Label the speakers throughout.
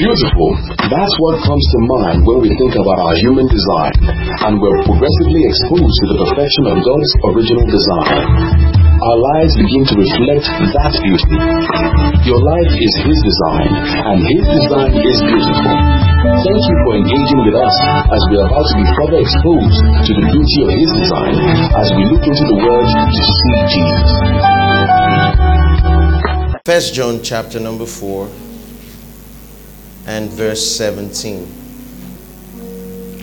Speaker 1: Beautiful. That's what comes to mind when we think about our human design, and we're progressively exposed to the perfection of God's original design. Our lives begin to reflect that beauty. Your life is His design, and His design is beautiful. Thank you for engaging with us as we are about to be further exposed to the beauty of His design as we look into the Word to see Jesus.
Speaker 2: First John chapter number 4 and verse 17.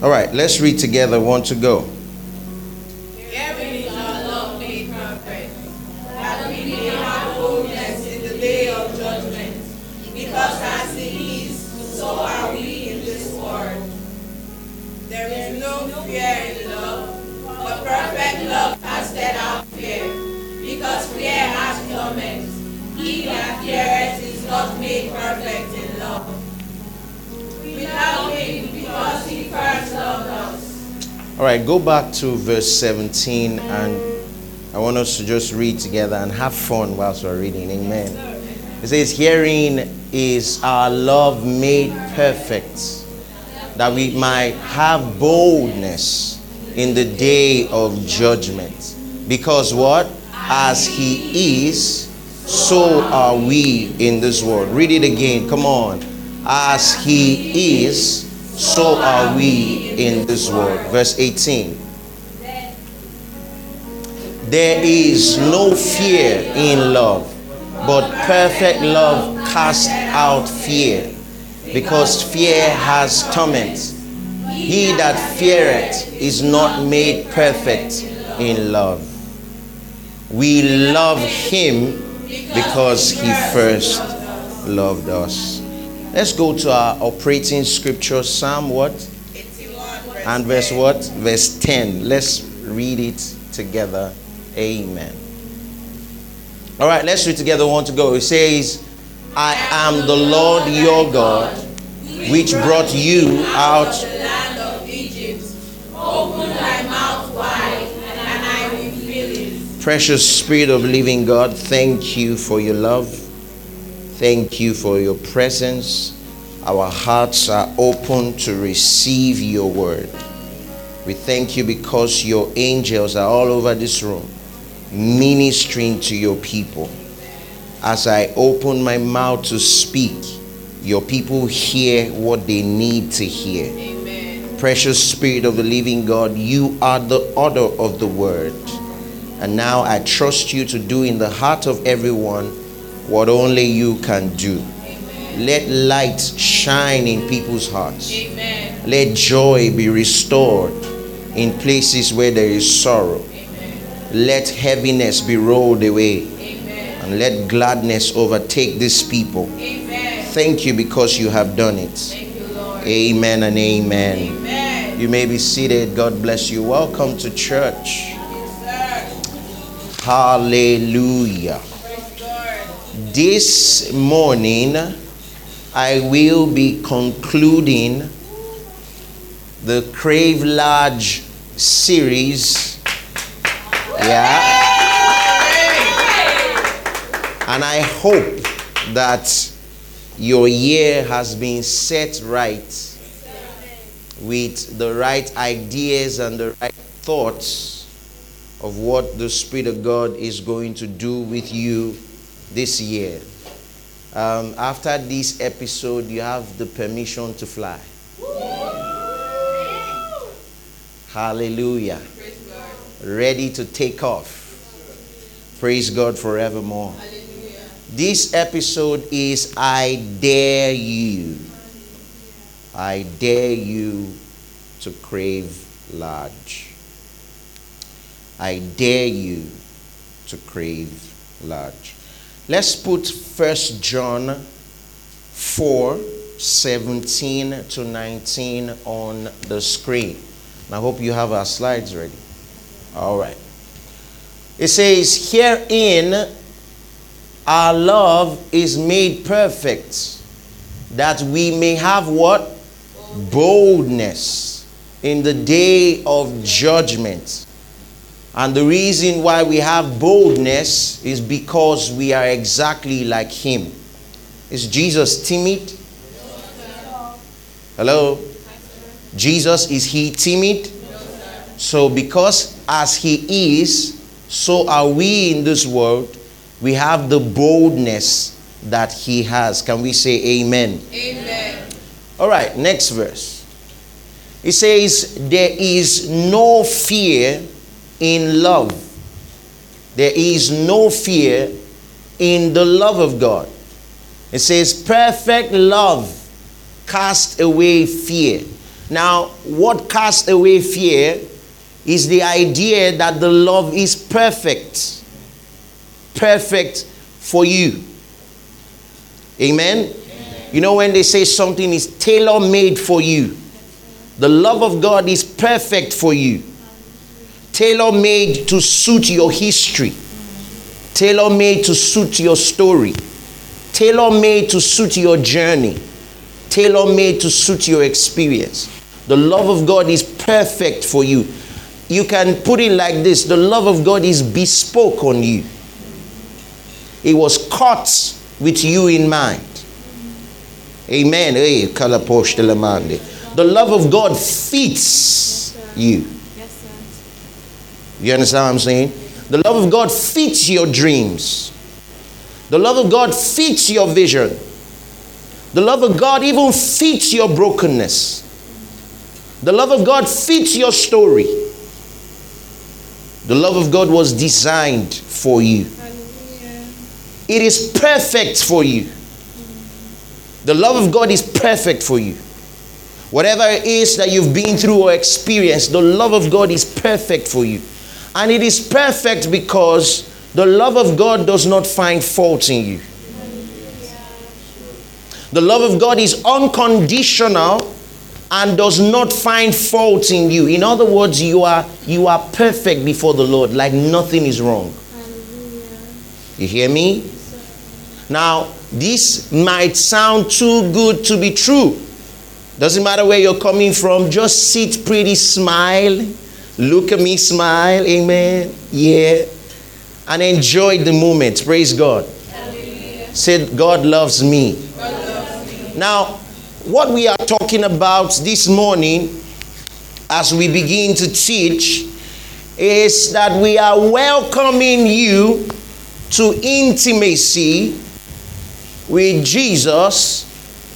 Speaker 2: All right, let's read together. One to go.
Speaker 3: Perfect,
Speaker 2: All right, go back to verse 17 and I want us to just read together and have fun whilst we're reading. Amen. It says, Herein is our love made perfect, that we might have boldness in the day of judgment. Because what? As He is, so are we in this world. Read it again. Come on. As He is, so are we in this world. Verse 18. There is no fear in love, but perfect love casts out fear, because fear has torment. He that feareth is not made perfect in love. We love him because he first loved us. Let's go to our operating scripture, Psalm what?
Speaker 3: 81
Speaker 2: And verse what? Verse 10. Let's read it together. Amen. All right, let's read together. One to go. It says, I am the Lord your God, which brought you out.
Speaker 3: Of the land of Egypt. Open thy mouth wide, and I will fill it.
Speaker 2: Precious Spirit of living God, thank you for your love. Thank you for your presence. Our hearts are open to receive your word. We thank you because your angels are all over this room, ministering to your people. As I open my mouth to speak, your people hear what they need to hear.
Speaker 3: Amen.
Speaker 2: Precious Spirit of the living God, you are the order of the word. And now I trust you to do in the heart of everyone what only you can do. Let light shine in people's hearts.
Speaker 3: Amen.
Speaker 2: Let joy be restored in places where there is sorrow. Amen. Let heaviness be rolled away.
Speaker 3: Amen.
Speaker 2: And let gladness overtake these people.
Speaker 3: Amen.
Speaker 2: Thank you because you have done it.
Speaker 3: Thank you, Lord.
Speaker 2: Amen and amen.
Speaker 3: Amen.
Speaker 2: You may be seated. God bless you. Welcome to church.
Speaker 3: Yes.
Speaker 2: Hallelujah. This morning, I will be concluding the Crave Large series. Yeah. And I hope that your year has been set right with the right ideas and the right thoughts of what the Spirit of God is going to do with you this year. Um, after this episode, you have the permission to fly. Hallelujah. Ready to take off. Praise God forevermore.
Speaker 3: Hallelujah.
Speaker 2: This episode is I Dare You. I dare you to crave large. I dare you to crave large. Let's put First John 4 17 to 19 on the screen. And I hope you have our slides ready. All right. It says, Herein our love is made perfect, that we may have what? Boldness in the day of judgment. And the reason why we have boldness is because we are exactly like Him. Is Jesus timid? Hello? Jesus, is he timid? So, because as he is, so are we in this world. We have the boldness that he has. Can we say amen?
Speaker 3: Amen.
Speaker 2: All right, next verse. It says, There is no fear in love. There is no fear in the love of God. It says, Perfect love cast away fear. Now, what casts away fear is the idea that the love is perfect. Perfect for you. Amen? Amen? You know, when they say something is tailor made for you, the love of God is perfect for you. Tailor made to suit your history, tailor made to suit your story, tailor made to suit your journey, tailor made to suit your experience. The love of God is perfect for you. You can put it like this the love of God is bespoke on you, it was cut with you in mind. Amen. The love of God fits you. You understand what I'm saying? The love of God fits your dreams. The love of God fits your vision. The love of God even fits your brokenness. The love of God fits your story. The love of God was designed for you. Hallelujah. It is perfect for you. The love of God is perfect for you. Whatever it is that you've been through or experienced, the love of God is perfect for you. And it is perfect because the love of God does not find fault in you. The love of God is unconditional and does not find fault in you. In other words, you are you are perfect before the Lord, like nothing is wrong. You hear me? Now, this might sound too good to be true. Doesn't matter where you're coming from, just sit pretty, smile, look at me, smile, amen. Yeah. And enjoy the moment. Praise God. Hallelujah. Say, God loves me. God loves me. Now, what we are talking about this morning as we begin to teach is that we are welcoming you to intimacy with Jesus,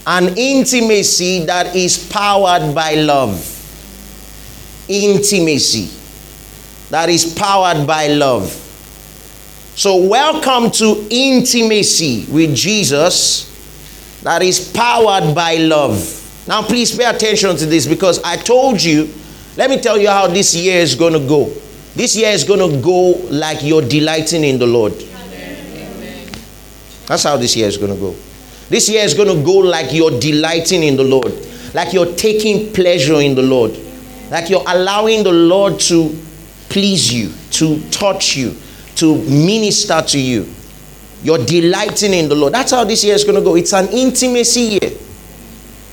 Speaker 2: an intimacy that is powered by love. Intimacy that is powered by love. So, welcome to intimacy with Jesus that is powered by love. Now, please pay attention to this because I told you, let me tell you how this year is going to go. This year is going to go like you're delighting in the Lord. That's how this year is going to go. This year is going to go like you're delighting in the Lord, like you're taking pleasure in the Lord, like you're allowing the Lord to please you, to touch you, to minister to you. You're delighting in the Lord. That's how this year is going to go. It's an intimacy year.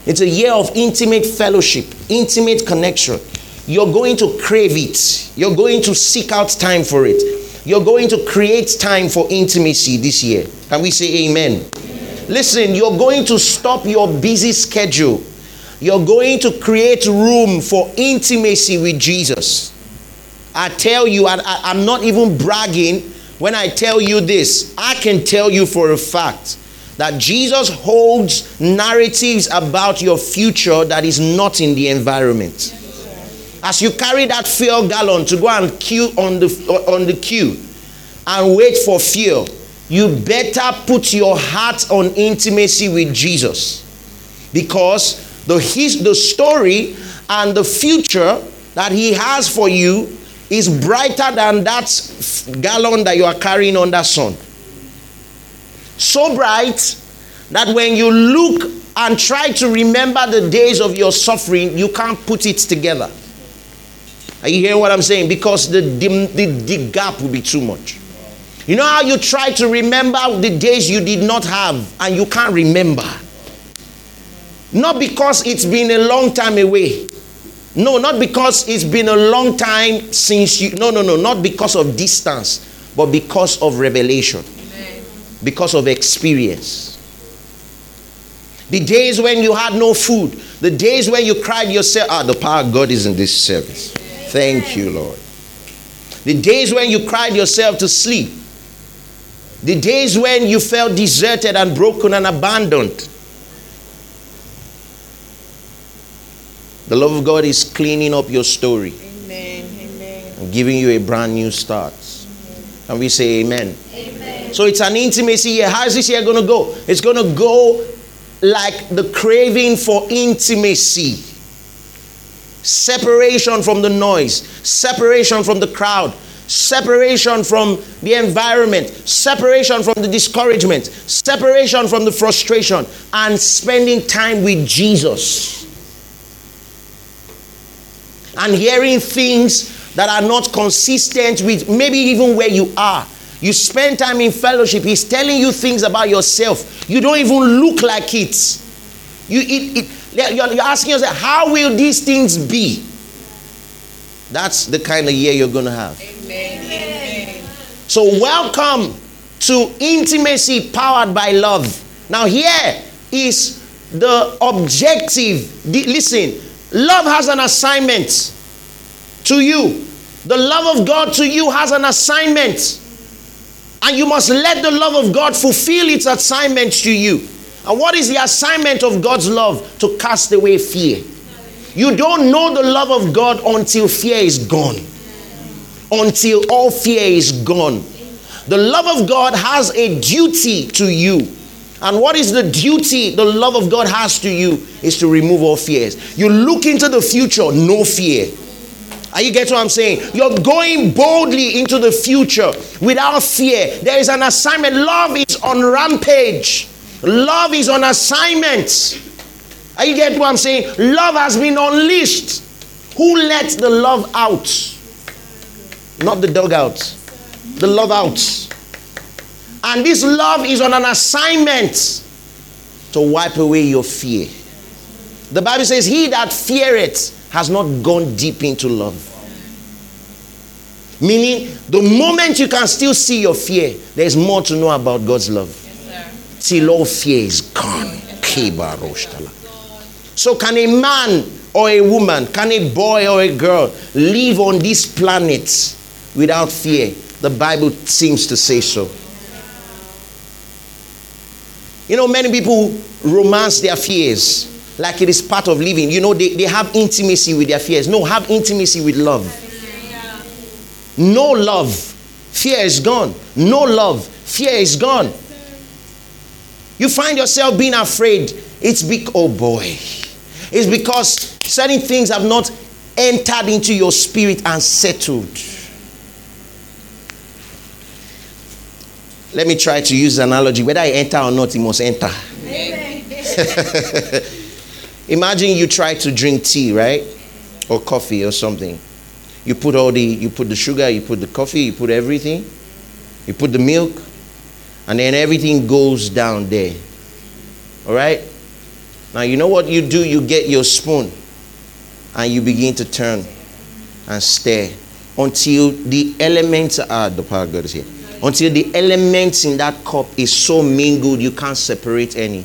Speaker 2: It's a year of intimate fellowship, intimate connection. You're going to crave it. You're going to seek out time for it. You're going to create time for intimacy this year. Can we say amen? amen? Listen, you're going to stop your busy schedule. You're going to create room for intimacy with Jesus. I tell you, I, I, I'm not even bragging when I tell you this. I can tell you for a fact that Jesus holds narratives about your future that is not in the environment. As you carry that fuel gallon to go and queue on the, on the queue and wait for fuel, you better put your heart on intimacy with Jesus. Because the, his, the story and the future that he has for you is brighter than that gallon that you are carrying that sun. So bright that when you look and try to remember the days of your suffering, you can't put it together. Are you hearing what I'm saying? Because the, the, the, the gap will be too much. You know how you try to remember the days you did not have and you can't remember? Not because it's been a long time away. No, not because it's been a long time since you. No, no, no, not because of distance, but because of revelation, Amen. because of experience. The days when you had no food. The days when you cried yourself. Ah, the power of God is in this service. Thank you, Lord. The days when you cried yourself to sleep. The days when you felt deserted and broken and abandoned. The love of God is cleaning up your story.
Speaker 3: Amen.
Speaker 2: Giving you a brand new start. And we say amen.
Speaker 3: Amen.
Speaker 2: So it's an intimacy here. How is this year going to go? It's going to go like the craving for intimacy. Separation from the noise, separation from the crowd, separation from the environment, separation from the discouragement, separation from the frustration, and spending time with Jesus. And hearing things that are not consistent with maybe even where you are. You spend time in fellowship, he's telling you things about yourself. You don't even look like it. You, it, it you're, you're asking yourself, how will these things be? That's the kind of year you're going to have.
Speaker 3: Amen. Amen.
Speaker 2: So, welcome to intimacy powered by love. Now, here is the objective. The- listen, love has an assignment to you. The love of God to you has an assignment. And you must let the love of God fulfill its assignment to you. And what is the assignment of God's love? To cast away fear. You don't know the love of God until fear is gone. Until all fear is gone. The love of God has a duty to you. And what is the duty the love of God has to you? Is to remove all fears. You look into the future, no fear. Are you get what I'm saying? You're going boldly into the future without fear. There is an assignment. Love is on rampage. Love is on assignment. Are you get what I'm saying? Love has been unleashed. Who let the love out? Not the dog out. The love out. And this love is on an assignment to wipe away your fear. The Bible says, He that feareth has not gone deep into love. Meaning, the moment you can still see your fear, there's more to know about God's love. Till all fear is gone. Roshtala. So, can a man or a woman, can a boy or a girl live on this planet without fear? The Bible seems to say so. You know, many people romance their fears like it is part of living. You know, they, they have intimacy with their fears. No, have intimacy with love. No love, fear is gone. No love, fear is gone. You find yourself being afraid. It's big, oh boy. It's because certain things have not entered into your spirit and settled. Let me try to use an analogy. Whether I enter or not, it must enter. Imagine you try to drink tea, right? Or coffee or something. You put all the you put the sugar, you put the coffee, you put everything. You put the milk, and then everything goes down there. All right? Now you know what you do? You get your spoon and you begin to turn and stir until the elements are the power of God is here. Until the elements in that cup is so mingled you can't separate any.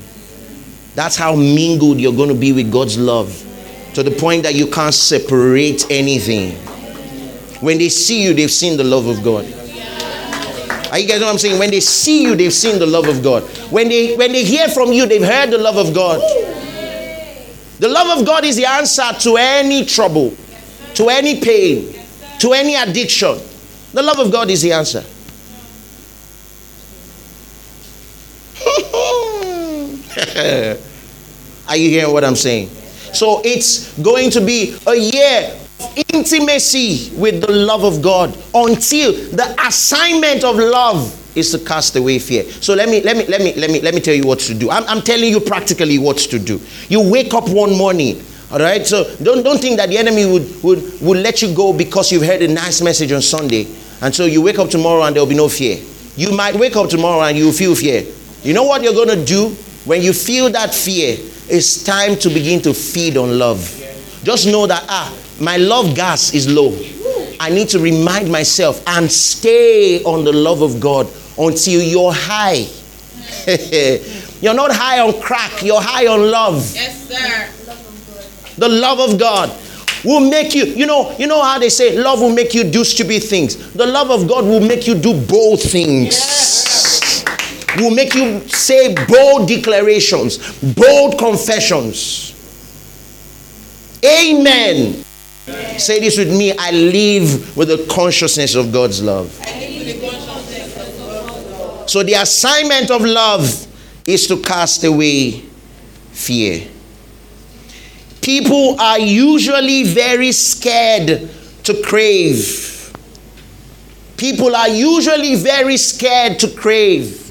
Speaker 2: That's how mingled you're going to be with God's love to the point that you can't separate anything. When they see you, they've seen the love of God. Are you guys know what I'm saying? When they see you, they've seen the love of God. When they when they hear from you, they've heard the love of God. The love of God is the answer to any trouble, to any pain, to any addiction. The love of God is the answer. Uh, are you hearing what I'm saying? So it's going to be a year of intimacy with the love of God until the assignment of love is to cast away fear. So let me let me let me let me let me tell you what to do. I'm, I'm telling you practically what to do. You wake up one morning. All right, so don't don't think that the enemy would, would would let you go because you've heard a nice message on Sunday, and so you wake up tomorrow and there will be no fear. You might wake up tomorrow and you feel fear. You know what you're to do when you feel that fear? It's time to begin to feed on love. Just know that ah, my love gas is low. I need to remind myself and stay on the love of God until you're high. You're not high on crack, you're high on love.
Speaker 3: Yes, sir.
Speaker 2: The love of God will make you, you know, you know how they say love will make you do stupid things. The love of God will make you do bold things. Will make you say bold declarations, bold confessions. Amen. Say this with me. I live with the consciousness of God's love. So the assignment of love is to cast away fear. People are usually very scared to crave. People are usually very scared to crave.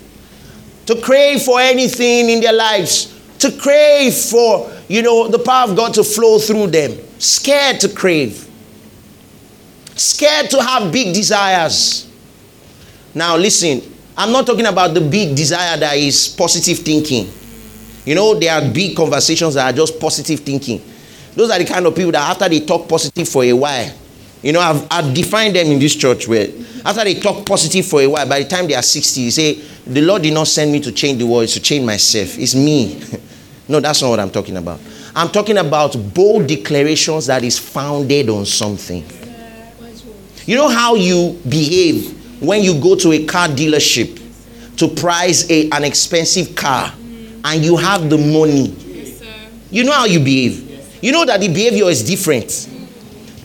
Speaker 2: To crave for anything in their lives. To crave for, you know, the power of God to flow through them. Scared to crave. Scared to have big desires. Now, listen, I'm not talking about the big desire that is positive thinking. You know, there are big conversations that are just positive thinking. Those are the kind of people that after they talk positive for a while, you know, I've, I've defined them in this church where after they talk positive for a while, by the time they are 60, they say, The Lord did not send me to change the world, it's to change myself. It's me. no, that's not what I'm talking about. I'm talking about bold declarations that is founded on something. You know how you behave when you go to a car dealership to price a, an expensive car and you have the money. You know how you behave. You know that the behavior is different.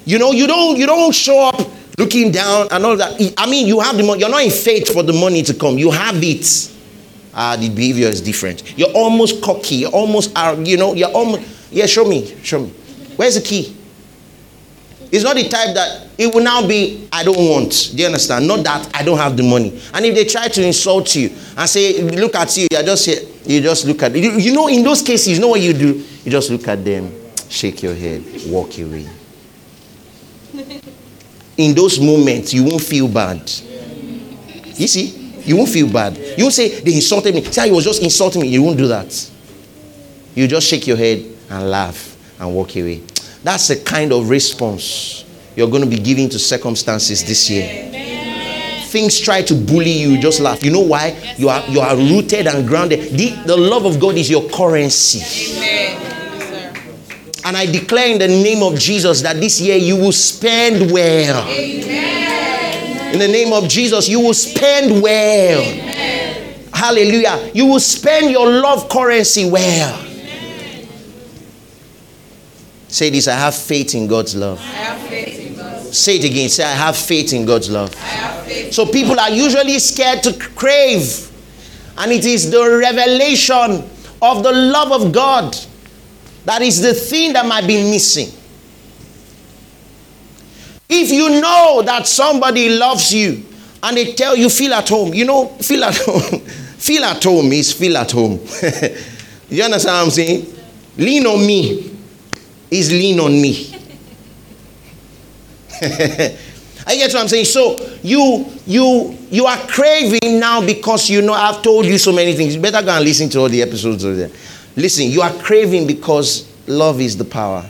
Speaker 2: You know, you don't you don't show up looking down and all that. I mean, you have the money. You're not in faith for the money to come. You have it. Ah, the behavior is different. You're almost cocky. You're almost, you know, you're almost. Yeah, show me, show me. Where's the key? It's not the type that it will now be, I don't want. Do you understand? Not that I don't have the money. And if they try to insult you and say, look at you, you just here, you just look at you, you know, in those cases, you know what you do? You just look at them, shake your head, walk away. In those moments, you won't feel bad. You see? You won't feel bad. You won't say, they insulted me. See he was just insulting me. You won't do that. You just shake your head and laugh and walk away. That's the kind of response you're going to be giving to circumstances this year. Things try to bully you, just laugh. You know why? You are you are rooted and grounded. The, the love of God is your currency. And I declare in the name of Jesus that this year you will spend well. In the name of Jesus, you will spend well. Hallelujah. You will spend your love currency well. Say this I have faith in God's love. Say it again. Say, I have faith in God's love. So people are usually scared to crave. And it is the revelation of the love of God that is the thing that might be missing. If you know that somebody loves you and they tell you, feel at home, you know, feel at home. feel at home is feel at home. you understand what I'm saying? Lean on me is lean on me. I get what I'm saying. So you you you are craving now because you know I've told you so many things. You better go and listen to all the episodes of there. Listen, you are craving because love is the power.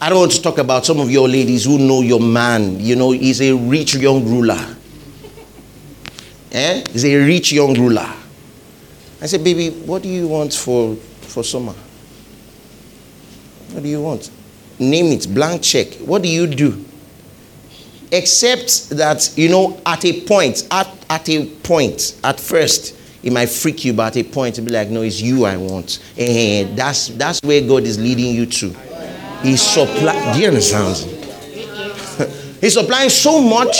Speaker 2: I don't want to talk about some of your ladies who know your man. You know, he's a rich young ruler. Eh? He's a rich young ruler. I said, baby, what do you want for, for summer? What do you want? Name it, blank check. What do you do? Except that, you know, at a point, at, at a point, at first, it might freak you, but at a point, it'll be like, no, it's you I want. And that's, that's where God is leading you to. He's supplying, do you understand? He's supplying so much,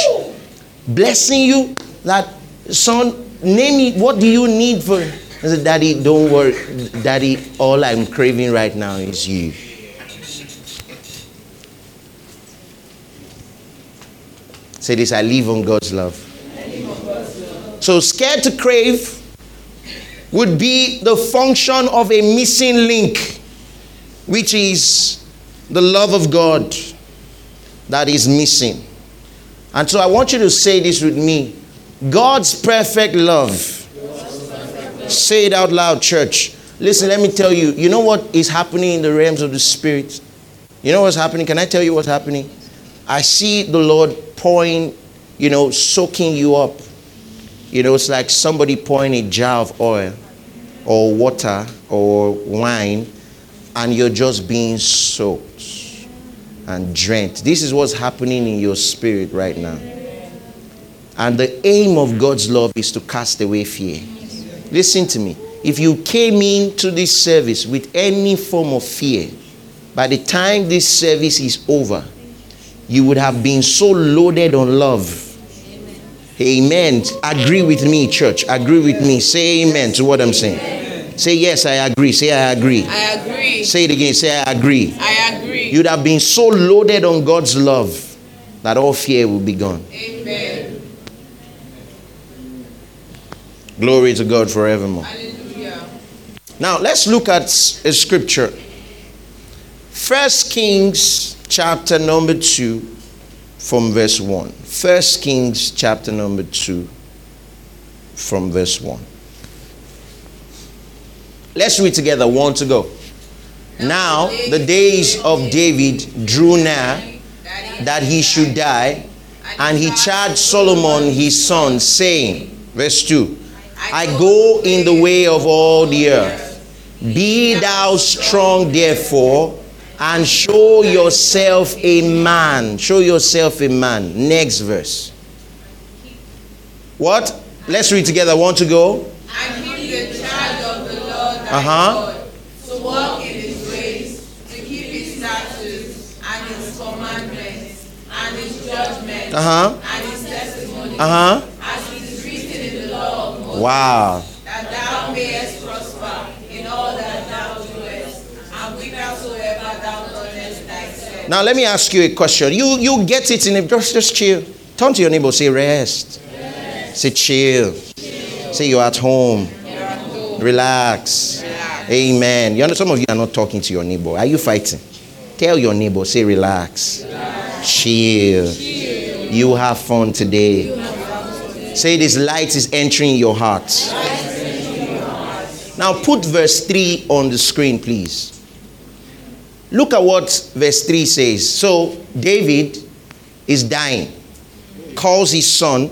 Speaker 2: blessing you, that, son, name it, what do you need for I said, Daddy, don't worry. Daddy, all I'm craving right now is you. Say this I live on God's love. So, scared to crave would be the function of a missing link, which is the love of God that is missing. And so, I want you to say this with me God's perfect love Say it out loud, church. Listen, let me tell you. You know what is happening in the realms of the spirit? You know what's happening? Can I tell you what's happening? I see the Lord pouring, you know, soaking you up You know, it's like somebody pouring a jar of oil or water or wine and you're just being soaked and drenched. This is what's happening in your spirit right now. And the aim of God's love is to cast away fear. Listen to me. If you came into this service with any form of fear, by the time this service is over, you would have been so loaded on love. Amen. Agree with me, church. Agree with me. Say amen to what I'm saying. Say yes, I agree. Say I agree.
Speaker 3: I agree.
Speaker 2: Say it again. Say I agree.
Speaker 3: I agree.
Speaker 2: You'd have been so loaded on God's love that all fear will be gone.
Speaker 3: Amen.
Speaker 2: Glory to God forevermore.
Speaker 3: Hallelujah.
Speaker 2: Now let's look at a scripture. First Kings chapter number 2 from verse 1. First Kings chapter number 2 from verse 1. Let's read together. One to go. Now the days of David drew near that he should die, and he charged Solomon his son, saying, Verse 2 I go in the way of all the earth. Be thou strong, therefore, and show yourself a man. Show yourself a man. Next verse. What? Let's read together. Want to go?
Speaker 3: And give the charge of the Lord thy
Speaker 2: Uh-huh.
Speaker 3: God to walk in his ways, to keep his statutes and his commandments and his judgments
Speaker 2: Uh huh.
Speaker 3: and his testimonies,
Speaker 2: Uh huh.
Speaker 3: as it is written in the law of Moses,
Speaker 2: Wow.
Speaker 3: that thou mayest prosper in all that thou doest, and whithersoever thou turnest thyself.
Speaker 2: Now let me ask you a question. You you get it in a just just chill. Turn to your neighbor. Say rest. Say chill. Say you're at home. Relax. Amen. You know some of you are not talking to your neighbor. Are you fighting? Tell your neighbor. Say relax. Chill. You have fun today. Say this light is entering your heart. Now put verse 3 on the screen, please. Look at what verse 3 says. So, David is dying, calls his son,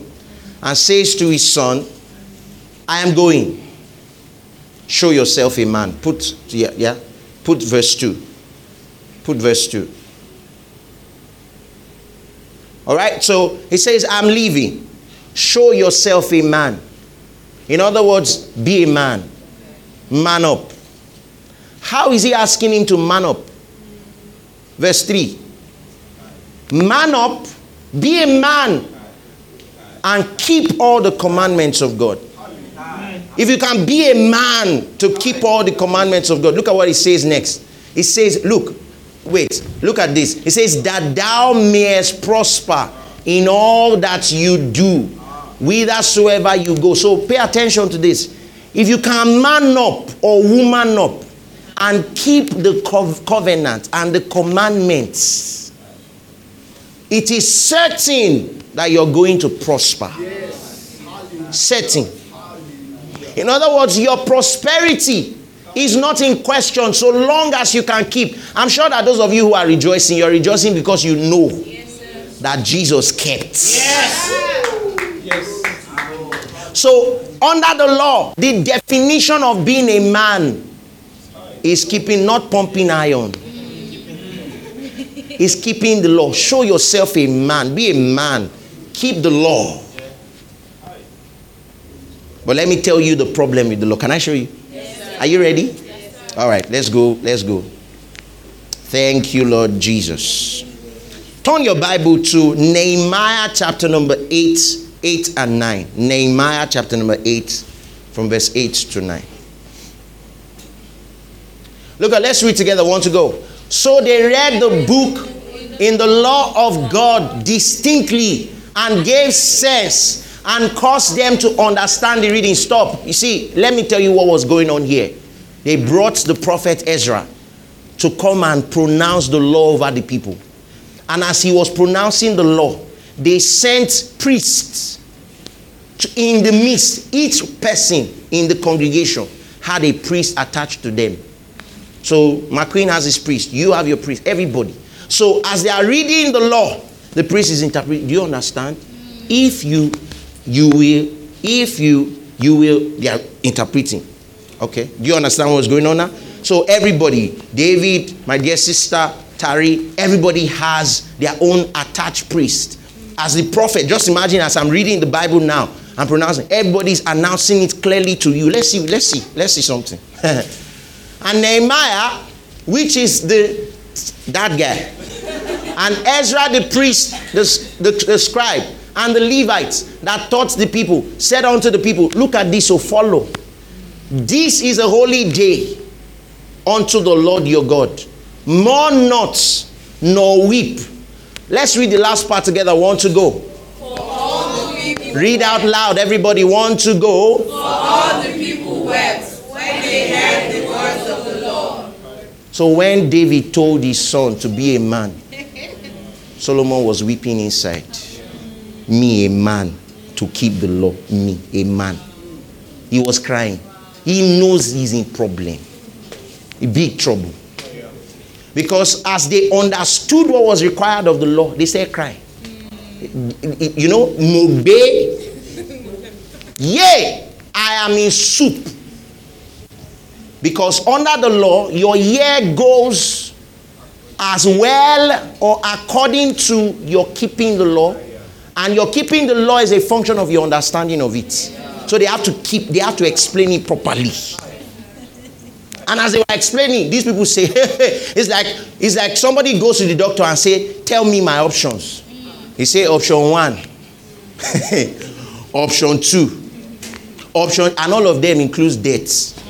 Speaker 2: and says to his son, I am going. Show yourself a man. Put, yeah, yeah. Put verse 2. Put verse 2. All right, so he says, I'm leaving. Show yourself a man. In other words, be a man. Man up. How is he asking him to man up? Verse 3 Man up, be a man, and keep all the commandments of God. If you can be a man to keep all the commandments of God, look at what he says next. He says, Look, wait, look at this. He says, That thou mayest prosper in all that you do, whithersoever you go. So pay attention to this. If you can man up or woman up and keep the cov- covenant and the commandments, it is certain that you're going to prosper. Certain. In other words, your prosperity is not in question so long as you can keep. I'm sure that those of you who are rejoicing, you're rejoicing because you know that Jesus kept. Yes. yes. So, under the law, the definition of being a man is keeping, not pumping iron. Is keeping the law. Show yourself a man. Be a man. Keep the law. But let me tell you the problem with the law. Can I show you? Are you ready? All right, let's go. Let's go. Thank you, Lord Jesus. Turn your Bible to Nehemiah chapter number 8, 8 and 9. Nehemiah chapter number 8, from verse 8 to 9. Look at, let's read together. One to go. So they read the book in the law of God distinctly and gave sense and caused them to understand the reading. Stop. You see, let me tell you what was going on here. They brought the prophet Ezra to come and pronounce the law over the people. And as he was pronouncing the law, they sent priests in the midst. Each person in the congregation had a priest attached to them. So McQueen has his priest. You have your priest. Everybody. So as they are reading the law, the priest is interpreting. Do you understand? If you you will if you you will they are interpreting. Okay, do you understand what's going on now? So everybody, David, my dear sister, Tari, everybody has their own attached priest. As the prophet, just imagine as I'm reading the Bible now, I'm pronouncing, everybody's announcing it clearly to you. Let's see, let's see, let's see something. and Nehemiah, which is the that guy, and Ezra the priest, the, the, the scribe, and the Levites that taught the people said unto the people, Look at this, so follow. This is a holy day unto the Lord your God. Mourn not, nor weep. Let's read the last part together. Want to go? Read out loud, everybody. Want to go?
Speaker 3: For all the people wept when they heard the words of the Lord.
Speaker 2: So when David told his son to be a man, Solomon was weeping inside. Me, a man, to keep the law. Me, a man. He was crying. He knows he's in problem. In big trouble. Because as they understood what was required of the law, they said cry. You know, Mobe. Yea, I am in soup. Because under the law, your year goes as well or according to your keeping the law. And your keeping the law is a function of your understanding of it. So they have to keep, they have to explain it properly. And as they were explaining, these people say, it's like it's like somebody goes to the doctor and say, "Tell me my options." He say, "Option one, option two, option," and all of them includes debts.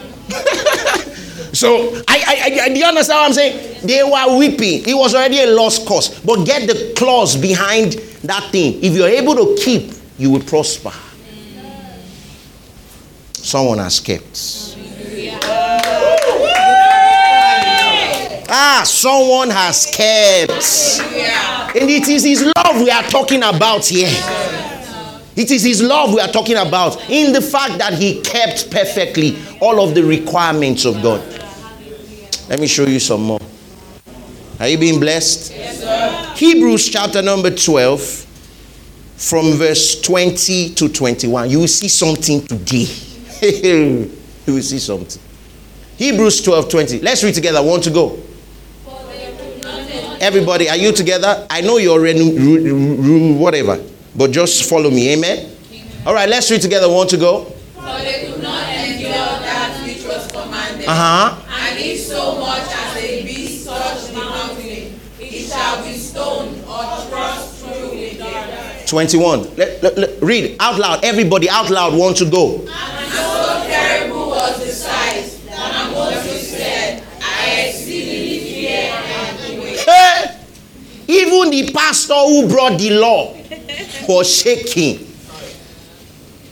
Speaker 2: So I, I, I, do you understand what I'm saying? They were weeping. It was already a lost cause. But get the clause behind that thing. If you're able to keep, you will prosper. Someone has kept. Ah, someone has kept. And it is his love we are talking about here. It is his love we are talking about in the fact that he kept perfectly all of the requirements of God. Let me show you some more. Are you being blessed?
Speaker 3: Yes, sir.
Speaker 2: Hebrews chapter number 12, from verse 20 to 21. You will see something today. you will see something. Hebrews 12, 20. Let's read together. Want to go? Everybody, are you together? I know you're in whatever, but just follow me. Amen? All right, let's read together. Want to go?
Speaker 3: For they could not endure that which was commanded.
Speaker 2: Uh huh.
Speaker 3: And if so much as a beast touch the mountain, it shall be stoned or thrust through with the earth.
Speaker 2: 21. Let, let- let- read out loud. Everybody out loud. Want to go?
Speaker 3: And so terrible was the sight that Moses said, I exceedingly fear and.
Speaker 2: Even the pastor who brought the law was shaking.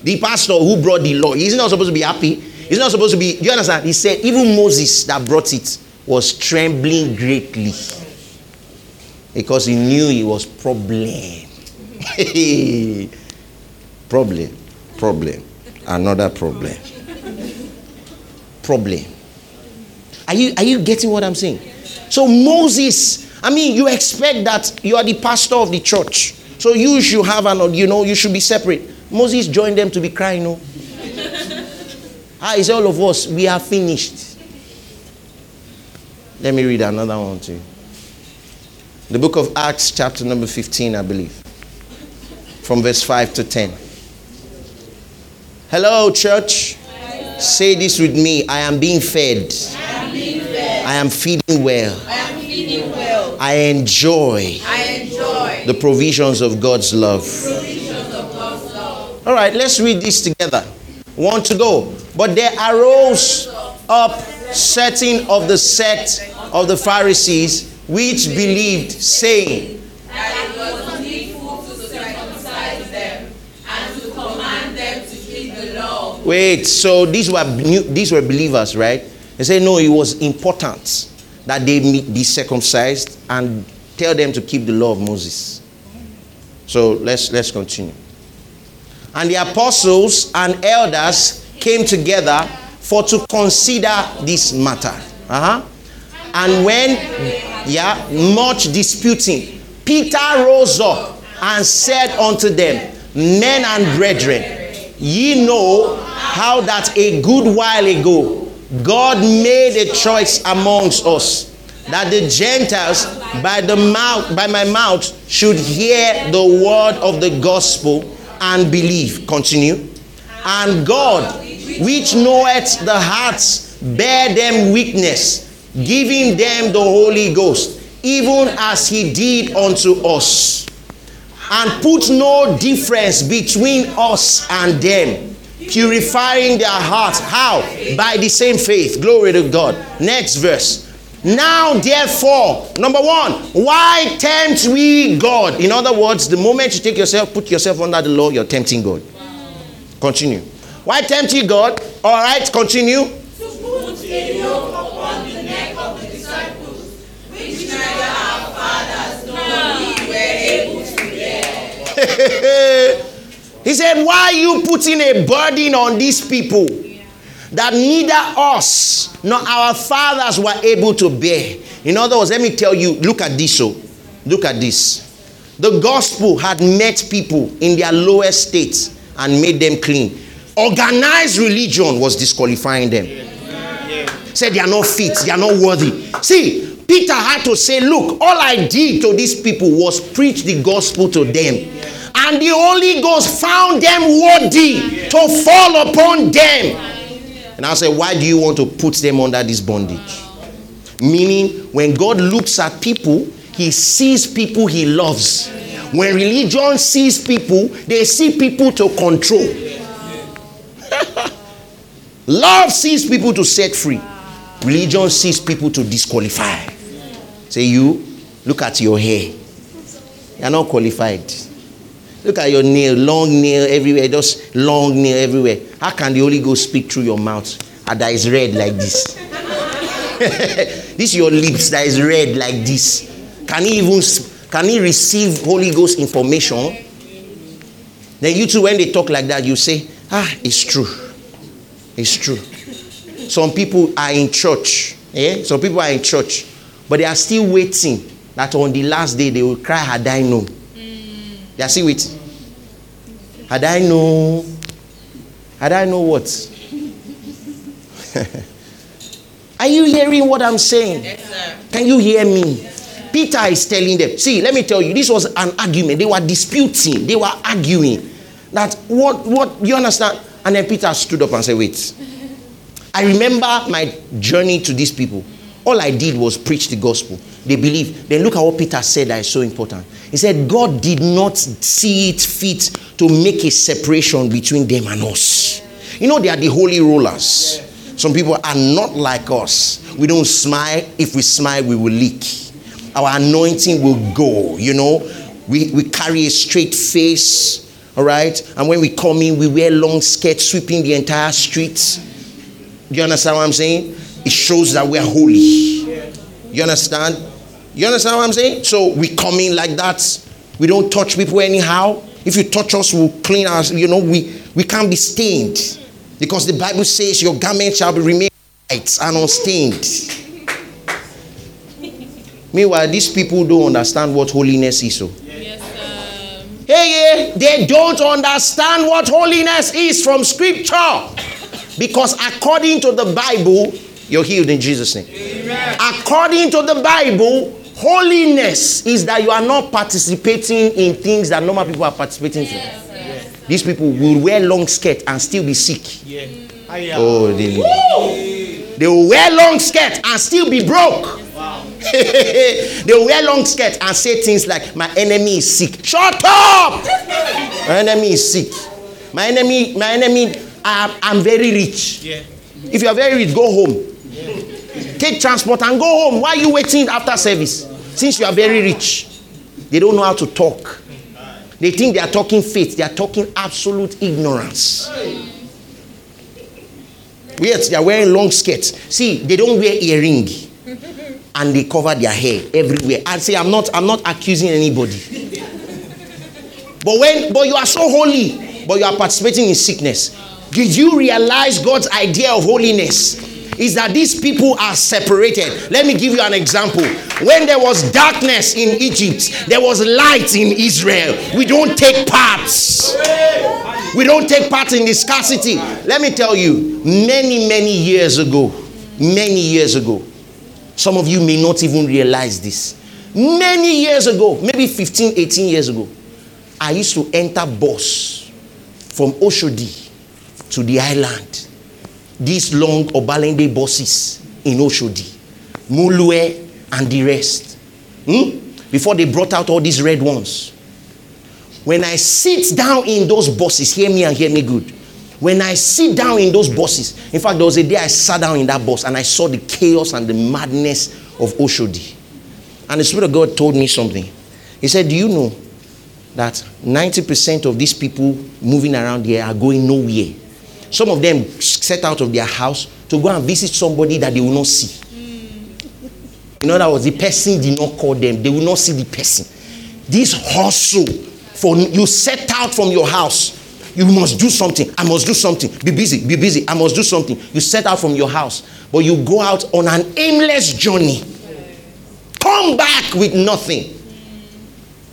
Speaker 2: The pastor who brought the law, he's not supposed to be happy. He's not supposed to be. Do you understand? He said, even Moses that brought it was trembling greatly because he knew it was problem. problem, problem, another problem, problem. Are you are you getting what I'm saying? So Moses, I mean, you expect that you are the pastor of the church, so you should have an, you know, you should be separate. Moses joined them to be crying, no. Ah, it's all of us. We are finished. Let me read another one to you. The book of Acts, chapter number 15, I believe, from verse 5 to 10. Hello, church. Say this with me I am being fed.
Speaker 3: I am being fed.
Speaker 2: I am feeding well.
Speaker 3: I am feeding well.
Speaker 2: I enjoy
Speaker 3: I enjoy
Speaker 2: the provisions of God's love.
Speaker 3: provisions of God's love.
Speaker 2: All right, let's read this together. Want to go? But there arose up certain of the sect of the Pharisees which believed, saying,
Speaker 3: That it was needful to circumcise them and to command them to keep the law.
Speaker 2: Wait, so these were new, these were believers, right? They say no, it was important that they be be circumcised and tell them to keep the law of Moses. So let's let's continue. And the apostles and elders came together for to consider this matter. Uh-huh. And when yeah, much disputing, Peter rose up and said unto them, Men and brethren, Ye know how that a good while ago God made a choice amongst us that the Gentiles by the mouth by my mouth should hear the word of the gospel and believe. Continue. And God, which knoweth the hearts, bear them witness, giving them the Holy Ghost, even as he did unto us. And put no difference between us and them, purifying their hearts. How? By the same faith. Glory to God. Next verse. Now, therefore, number one, why tempt we God? In other words, the moment you take yourself, put yourself under the law, you're tempting God. Continue. Why tempt ye God? All right, continue.
Speaker 3: To put a yoke upon the neck of the disciples, which neither our fathers nor we were able to bear.
Speaker 2: he said, Why you putting a burden on these people that neither us nor our fathers were able to bear? In other words, let me tell you, look at this. So, look at this. The gospel had met people in their lowest state and made them clean. Organized religion was disqualifying them. Said they are not fit, they are not worthy. See, Peter had to say, Look, all I did to these people was preach the gospel to them. And the Holy Ghost found them worthy to fall upon them. And I said, Why do you want to put them under this bondage? Meaning, when God looks at people, he sees people he loves. When religion sees people, they see people to control. Love sees people to set free. Religion sees people to disqualify. Say, you, look at your hair. You are not qualified. Look at your nail, long nail everywhere, just long nail everywhere. How can the Holy Ghost speak through your mouth? And that is red like this. this your lips that is red like this. Can he even can he receive Holy Ghost information? Then you too, when they talk like that, you say, ah, it's true. It's true. Some people are in church. Yeah? Some people are in church, but they are still waiting that on the last day they will cry, Had I known? They are still waiting. Had I know? Had I know what? are you hearing what I'm saying? Yes, Can you hear me? Peter is telling them, see, let me tell you, this was an argument. They were disputing, they were arguing. That what what you understand? And then Peter stood up and said, Wait. I remember my journey to these people. All I did was preach the gospel. They believe. Then look at what Peter said that is so important. He said, God did not see it fit to make a separation between them and us. You know, they are the holy rollers. Some people are not like us. We don't smile. If we smile, we will leak. Our anointing will go, you know. We, we carry a straight face, all right? And when we come in, we wear long skirts, sweeping the entire streets. Do you understand what I'm saying? It shows that we are holy. You understand? You understand what I'm saying? So we come in like that. We don't touch people anyhow. If you touch us, we'll clean us. You know, we, we can't be stained. Because the Bible says your garment shall be remain white and unstained. Meanwhile, these people don't understand what holiness is. So.
Speaker 3: Yes, sir.
Speaker 2: Hey, yeah, they don't understand what holiness is from scripture. Because according to the Bible, you're healed in Jesus' name. According to the Bible, holiness is that you are not participating in things that normal people are participating in. These people will wear long skirt and still be sick. Oh, they, they will wear long skirt and still be broke. they will wear long skirt and say things like, "My enemy is sick." Shut up! My enemy is sick. My enemy, my enemy. I'm, I'm very rich. If you are very rich, go home. Take transport and go home. Why are you waiting after service? Since you are very rich, they don't know how to talk. They think they are talking faith. They are talking absolute ignorance. Yet they are wearing long skirts. See, they don't wear earring, and they cover their hair everywhere. I say, I'm not, I'm not accusing anybody. But when, but you are so holy, but you are participating in sickness. Did you realize God's idea of holiness? Is that these people are separated. Let me give you an example. When there was darkness in Egypt, there was light in Israel. We don't take parts. We don't take part in the scarcity. Let me tell you, many, many years ago, many years ago, some of you may not even realize this. Many years ago, maybe 15, 18 years ago, I used to enter bus from Oshodi to the island. These long Obalende bosses in Oshodi, Mulue, and the rest. Hmm? Before they brought out all these red ones. When I sit down in those buses, hear me and hear me good. When I sit down in those buses, in fact, there was a day I sat down in that bus and I saw the chaos and the madness of Oshodi. And the Spirit of God told me something. He said, Do you know that 90% of these people moving around here are going nowhere? Some of them set out of their house to go and visit somebody that they will not see. In other words, the person did not call them, they will not see the person. This hustle for you set out from your house. You must do something. I must do something. Be busy. Be busy. I must do something. You set out from your house, but you go out on an aimless journey. Come back with nothing.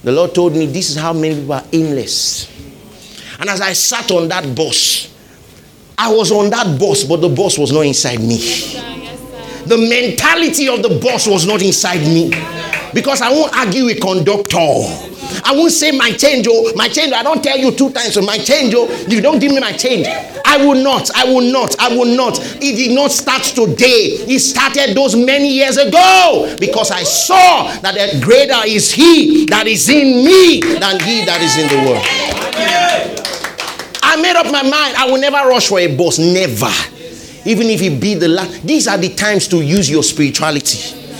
Speaker 2: The Lord told me this is how many people are aimless. And as I sat on that bus, I was on that bus, but the bus was not inside me. The mentality of the boss was not inside me. Because I won't argue with conductor. I won't say my change, oh, my change. I don't tell you two times, so my change, oh, you don't give me my change. I will not, I will not, I will not. It did not start today. It started those many years ago because I saw that the greater is He that is in me than He that is in the world. I made up my mind. I will never rush for a boss. Never. Even if it be the last. These are the times to use your spirituality.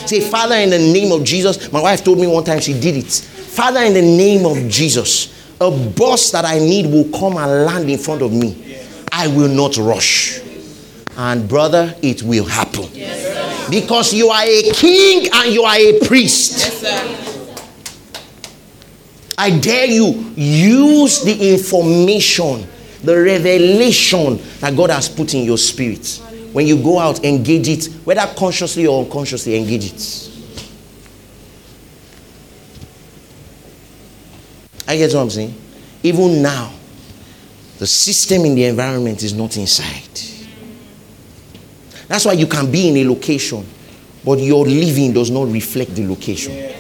Speaker 2: Say, Father, in the name of Jesus. My wife told me one time she did it. Father, in the name of Jesus, a boss that I need will come and land in front of me. I will not rush. And brother, it will happen. Yes, because you are a king and you are a priest. Yes, I dare you, use the information the revelation that God has put in your spirit. When you go out, engage it, whether consciously or unconsciously, engage it. I get what I'm saying? Even now, the system in the environment is not inside. That's why you can be in a location, but your living does not reflect the location.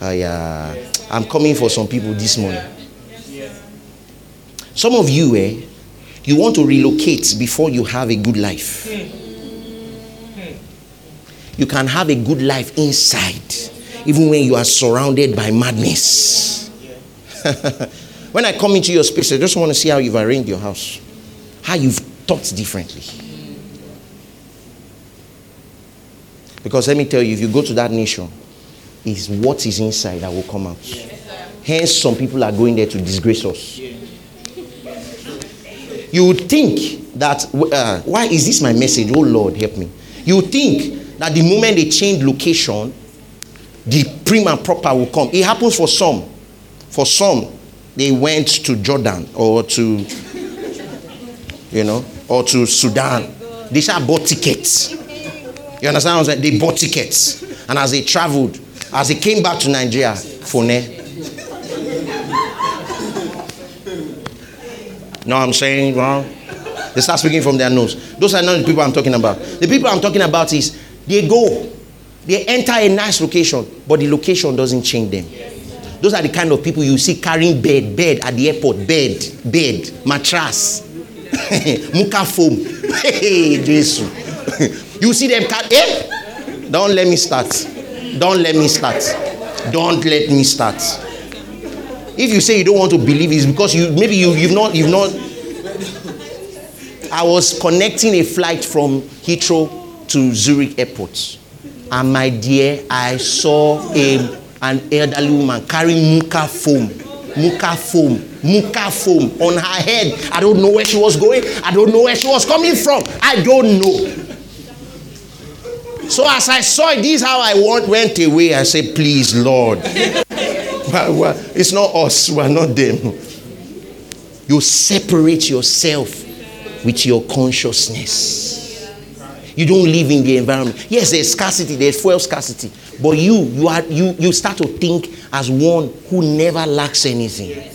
Speaker 2: I, uh, I'm coming for some people this morning. Some of you, eh, you want to relocate before you have a good life. You can have a good life inside, even when you are surrounded by madness. when I come into your space, I just want to see how you've arranged your house, how you've thought differently. Because let me tell you, if you go to that nation, it's what is inside that will come out. Hence, some people are going there to disgrace us. You would think that, uh, why is this my message? Oh Lord, help me. You think that the moment they change location, the prim and proper will come. It happens for some. For some, they went to Jordan or to, you know, or to Sudan. They shall bought tickets. You understand what I'm saying? They bought tickets. And as they traveled, as they came back to Nigeria, Fone, Know what I'm saying? Wrong? They start speaking from their nose. Those are not the people I'm talking about. The people I'm talking about is they go, they enter a nice location, but the location doesn't change them. Those are the kind of people you see carrying bed, bed at the airport, bed, bed, mattress, Mouka Foam. Hey, Jesus. you see them car- eh? Don't let me start. Don't let me start. Don't let me start. If you say you don't want to believe, it's because you maybe you, you've not you've not. I was connecting a flight from Heathrow to Zurich Airport, and my dear, I saw a an elderly woman carrying Mouka Foam, Mouka Foam, Mouka Foam on her head. I don't know where she was going. I don't know where she was coming from. I don't know. So as I saw it, this is how I went away. I said, please, Lord. It's not us, we're not them. You separate yourself with your consciousness. You don't live in the environment. Yes, there's scarcity, there's fuel scarcity. But you, you are you you start to think as one who never lacks anything.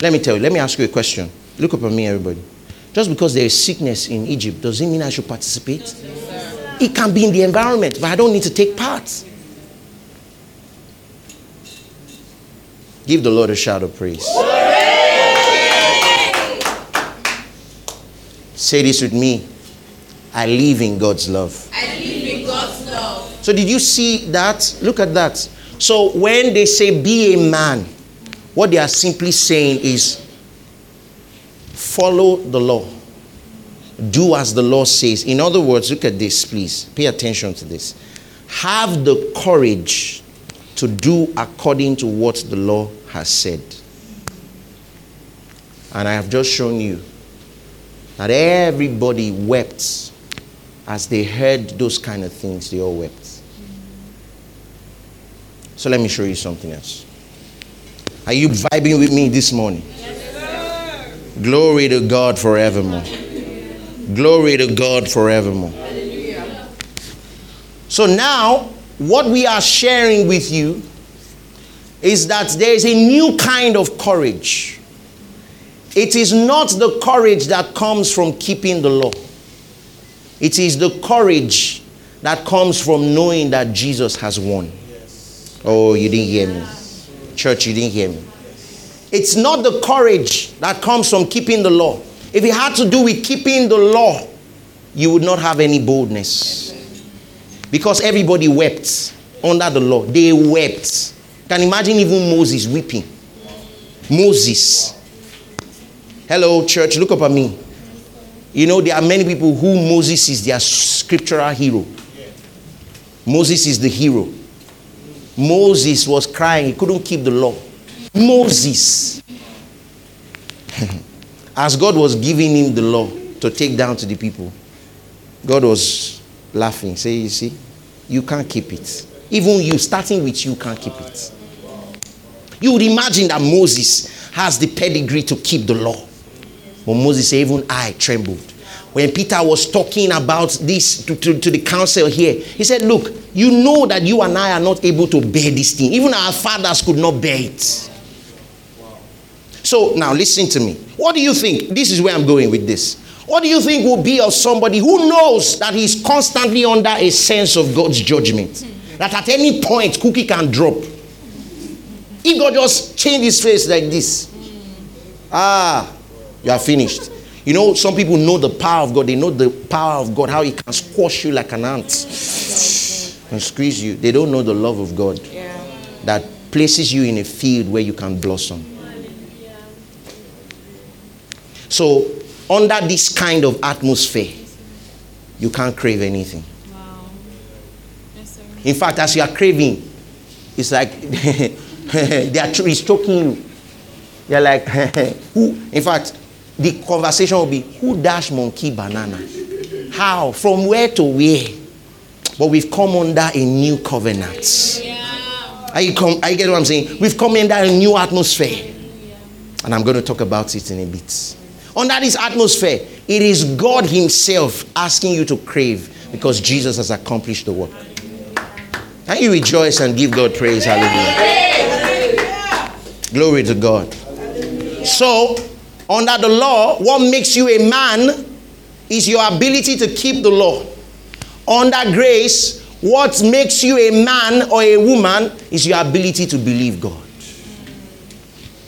Speaker 2: Let me tell you, let me ask you a question. Look up at me, everybody. Just because there is sickness in Egypt, does it mean I should participate? It can be in the environment, but I don't need to take part. Give the Lord a shout of praise. Say this with me. I live in God's love.
Speaker 3: I live in God's love.
Speaker 2: So, did you see that? Look at that. So, when they say be a man, what they are simply saying is follow the law, do as the law says. In other words, look at this, please. Pay attention to this. Have the courage to do according to what the law has said. And I have just shown you that everybody wept as they heard those kind of things, they all wept. So let me show you something else. Are you vibing with me this morning? Glory to God forevermore. Glory to God forevermore. So now, what we are sharing with you is that there is a new kind of courage. It is not the courage that comes from keeping the law, it is the courage that comes from knowing that Jesus has won. Oh, you didn't hear me. Church, you didn't hear me. It's not the courage that comes from keeping the law. If it had to do with keeping the law, you would not have any boldness. Because everybody wept under the law. They wept. Can imagine even Moses weeping. Moses. Hello, church, look up at me. You know, there are many people who Moses is their scriptural hero. Moses is the hero. Moses was crying, he couldn't keep the law. Moses. As God was giving him the law to take down to the people, God was laughing. Say, you see, you can't keep it. Even you, starting with you, can't keep it. You would imagine that Moses has the pedigree to keep the law. But Moses said, even I trembled. When Peter was talking about this to, to, to, the council here, he said, Look, you know that you and I are not able to bear this thing. Even our fathers could not bear it. So now listen to me. What do you think? This is where I'm going with this. What do you think will be of somebody who knows that he's constantly under a sense of God's judgment? That at any point, cookie can drop. If God just change his face like this, ah, you are finished. You know, some people know the power of God. They know the power of God, how He can squash you like an ant and squeeze you. They don't know the love of God
Speaker 3: Yeah.
Speaker 2: that places you in a field where you can blossom. So, under this kind of atmosphere, you can't crave anything.
Speaker 4: Wow. Yes.
Speaker 2: In fact, as you are craving, it's like they are tr- it's choking you. You're like, who? In fact, the conversation will be, who dash monkey banana? How? From where to where? But we've come under a new covenant.
Speaker 4: Yeah.
Speaker 2: Are you, come, are you get what I'm saying? We've come under a new atmosphere. And I'm going to talk about it in a bit. Under this atmosphere, it is God Himself asking you to crave because Jesus has accomplished the work. Can you rejoice and give God praise? Hallelujah. Glory to God. So, under the law, what makes you a man is your ability to keep the law. Under grace, what makes you a man or a woman is your ability to believe God.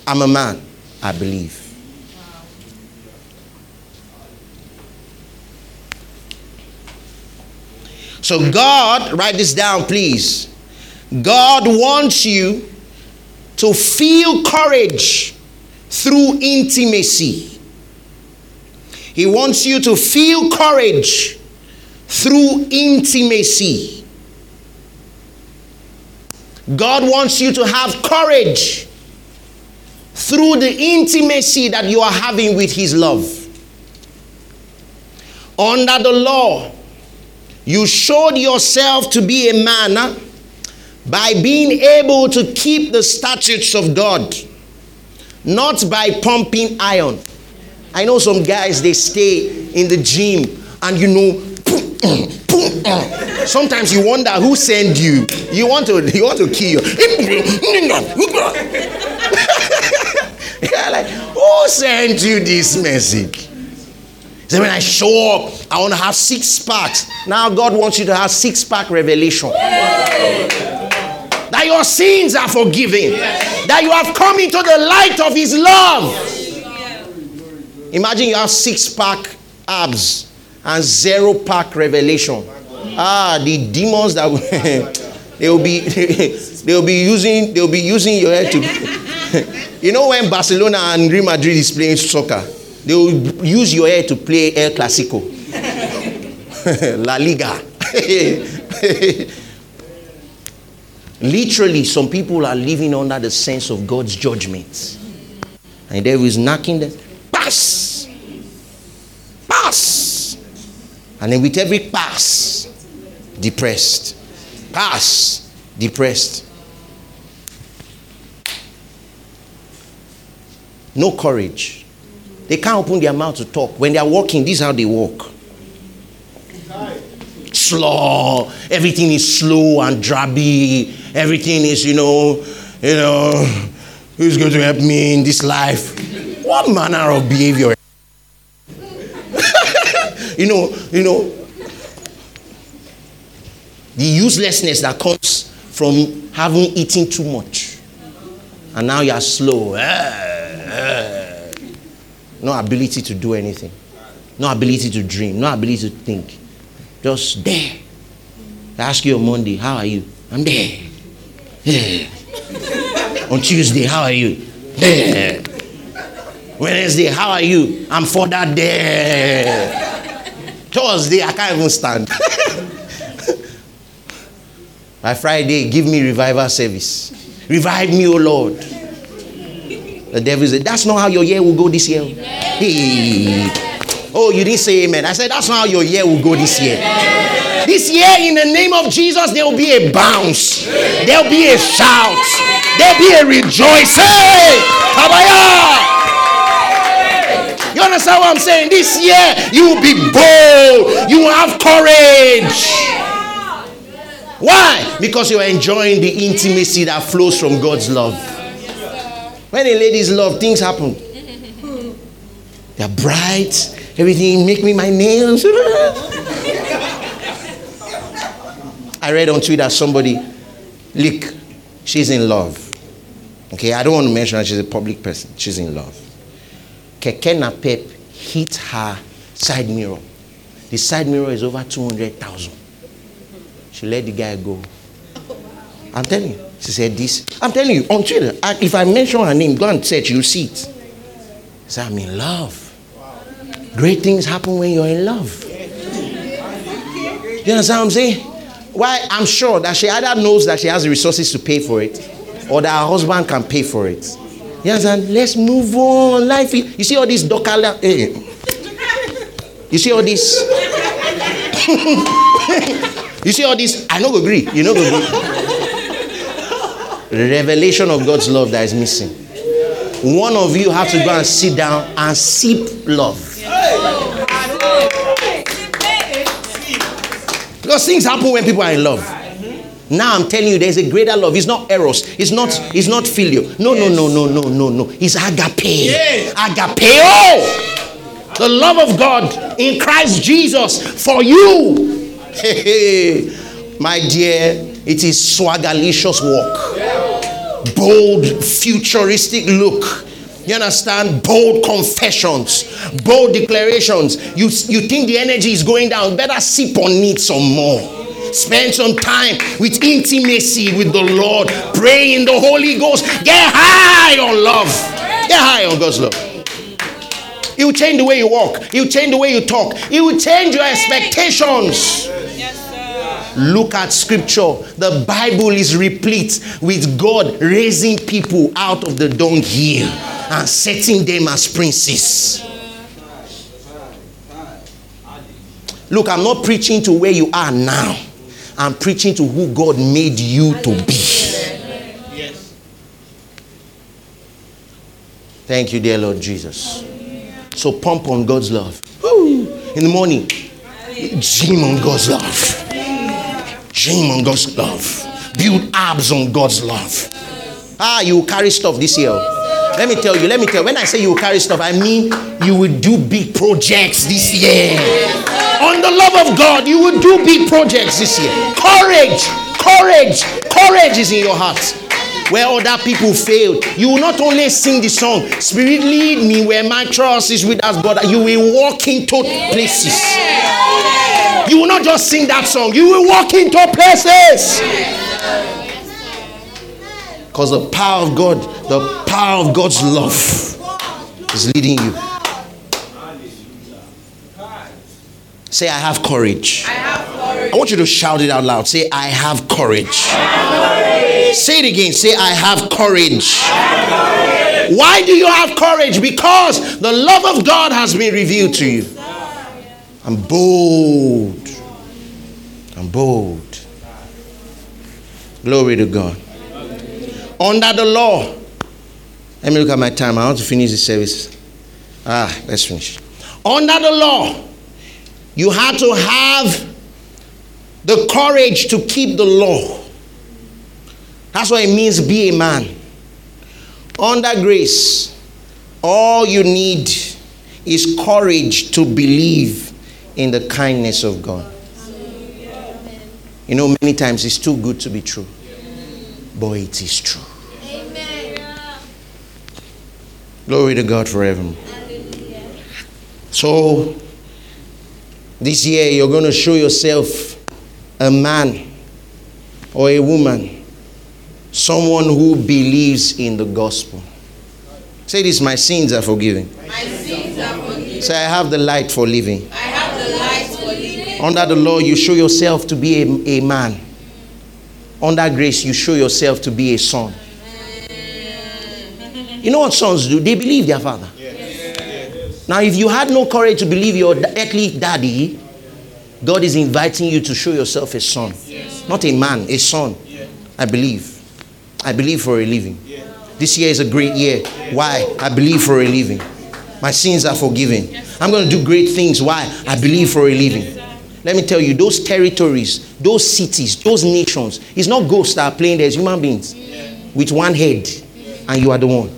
Speaker 2: I'm a man, I believe. So, God, write this down, please. God wants you to feel courage through intimacy. He wants you to feel courage through intimacy. God wants you to have courage through the intimacy that you are having with His love. Under the law, you showed yourself to be a man huh, by being able to keep the statutes of God, not by pumping iron. I know some guys, they stay in the gym and you know, sometimes you wonder who sent you. You want to, you want to kill you. yeah, like, Who sent you this message? Say, when I show up, I want to have six packs. Now God wants you to have six pack revelation. That your sins are forgiven. That you have come into the light of His love. Imagine you have six pack abs and zero pack revelation. Ah, the demons that they will be they will be using they will be using your head to. you know when Barcelona and Real Madrid is playing soccer, they will use your head to play El Clasico, La Liga. Literally, some people are living under the sense of God's judgment. And the devil is knocking them. Pass! Pass! And then with every pass, depressed. Pass, depressed. No courage. They can't open their mouth to talk. When they are walking, this is how they walk. Slow. Everything is slow and drabby. Everything is, you know, you know, who's going to help me in this life? What manner of behavior? you know, you know, the uselessness that comes from having eaten too much. And now you are slow. Eh, eh. No ability to do anything. No ability to dream. No ability to think. Just there. Ask you on Monday, how are you? I'm there. there. on Tuesday, how are you? There. Wednesday, how are you? I'm for further there. Thursday, I can't even stand. By Friday, give me revival service. Revive me, O Lord. The devil said, That's not how your year will go this year. Hey. Oh, you didn't say amen. I said, That's not how your year will go this year. This year, in the name of Jesus, there will be a bounce, there'll be a shout, there'll be a rejoicing. Hey! You understand what I'm saying? This year, you will be bold, you will have courage. Why? Because you are enjoying the intimacy that flows from God's love. When a lady's love, things happen. They're bright, everything make me my nails. I read on Twitter somebody, look, she's in love. Okay, I don't want to mention her, she's a public person. She's in love. Keke Napep hit her side mirror. The side mirror is over 200,000. She let the guy go. I'm telling you. She said this. I'm telling you, on Twitter, if I mention her name, go and search, you'll see it. She said, I'm in love. Great things happen when you're in love. You understand what I'm saying? Why? I'm sure that she either knows that she has the resources to pay for it or that her husband can pay for it. You understand? Let's move on. Life. Is, you see all this docala. Eh. You see all this. you see all this. I don't agree. You know agree. Revelation of God's love that is missing. One of you have to go and sit down and sip love. Because things happen when people are in love. Now I'm telling you, there's a greater love. It's not eros. It's not. It's not filial. No, no, no, no, no, no, no. It's agape. Agapeo. The love of God in Christ Jesus for you. My dear, it is swagalicious walk. Bold, futuristic look. You understand? Bold confessions, bold declarations. You, you think the energy is going down, better sip on it some more. Spend some time with intimacy with the Lord. Pray in the Holy Ghost. Get high on love. Get high on God's love. It will change the way you walk. It will change the way you talk. It will change your expectations. Look at scripture. The Bible is replete with God raising people out of the dunghill and setting them as princes. Look, I'm not preaching to where you are now. I'm preaching to who God made you to be. Thank you, dear Lord Jesus. So pump on God's love. Woo! In the morning, gym on God's love. Gym on God's love. Build abs on God's love. Ah, you carry stuff this year. Let me tell you, let me tell you. When I say you will carry stuff, I mean you will do big projects this year. On the love of God, you will do big projects this year. Courage, courage, courage is in your heart. Where other people failed, you will not only sing the song, Spirit lead me where my trust is with us, but you will walk into places. You will not just sing that song, you will walk into places. Because the power of God, the power of God's love is leading you. Say, I have courage.
Speaker 3: I have courage.
Speaker 2: I want you to shout it out loud. Say, I have courage. Courage. Say it again. Say, I have courage. Why do you have courage? Because the love of God has been revealed to you. I'm bold. I'm bold. Glory to God. Under the law. Let me look at my time. I want to finish the service. Ah, let's finish. Under the law, you had to have the courage to keep the law. That's what it means be a man. Under grace, all you need is courage to believe in the kindness of God. You know, many times it's too good to be true, but it is true. Glory to God forever. So, this year you're going to show yourself a man or a woman, someone who believes in the gospel. Say this my sins are forgiven.
Speaker 3: My sins are forgiven.
Speaker 2: Say, I have the light for living.
Speaker 3: I have the light for living.
Speaker 2: Under the law, you show yourself to be a, a man. Under grace, you show yourself to be a son. You know what sons do? They believe their father. Now, if you had no courage to believe your earthly daddy, God is inviting you to show yourself a son. Not a man, a son. I believe. I believe for a living. This year is a great year. Why? I believe for a living. My sins are forgiven. I'm going to do great things. Why? I believe for a living. Let me tell you, those territories, those cities, those nations, it's not ghosts that are playing there, it's human beings with one head, and you are the one.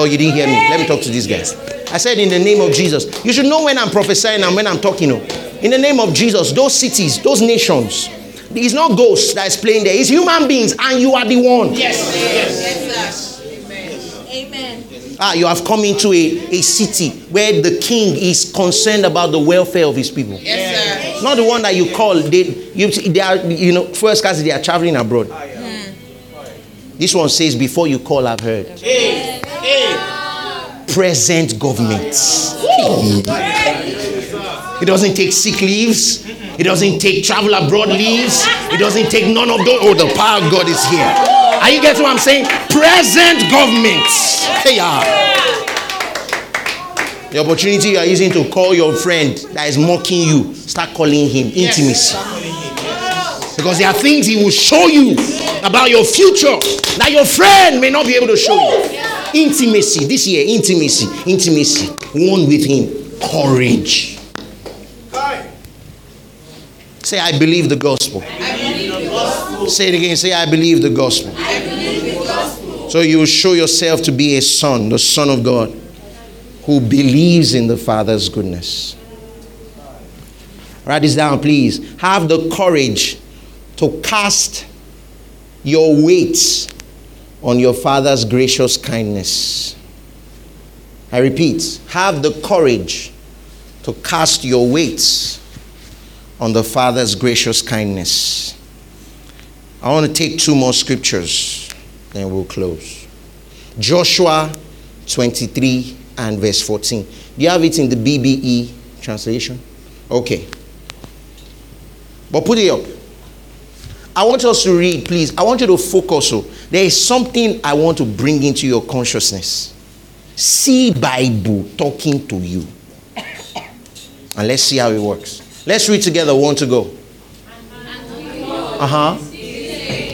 Speaker 2: Oh, you didn't hear me. Let me talk to these guys. I said, in the name of Jesus. You should know when I'm prophesying and when I'm talking. oh. In the name of Jesus, those cities, those nations, it's not ghosts that is playing there, it's human beings, and you are the one.
Speaker 3: Yes, sir. Yes. Amen. Amen.
Speaker 2: Ah, you have come into a, a city where the king is concerned about the welfare of his people.
Speaker 3: Yes, sir.
Speaker 2: Not the one that you call. They, you, they are, you know, first class, they are traveling abroad. This one says, before you call, I've heard. Present government. It doesn't take sick leaves. It doesn't take travel abroad leaves. It doesn't take none of those. Oh, the power of God is here. Are you getting what I'm saying? Present government. Hey, yeah. The opportunity you are using to call your friend that is mocking you, start calling him intimacy. Because there are things he will show you about your future that your friend may not be able to show you. Intimacy, this year, intimacy, intimacy, one with him, courage. Say, I believe the gospel. Say it again. Say, I believe the gospel. So you show yourself to be a son, the son of God, who believes in the Father's goodness. Write this down, please. Have the courage to cast your weights on your Father's gracious kindness. I repeat, have the courage to cast your weights on the Father's gracious kindness. I want to take two more scriptures, then we'll close. Joshua 23 and verse 14. Do you have it in the BBE translation? Okay. But put it up. I want us to read, please. I want you to focus. So there is something I want to bring into your consciousness. See Bible talking to you. And let's see how it works. Let's read together. One to go. Uh huh.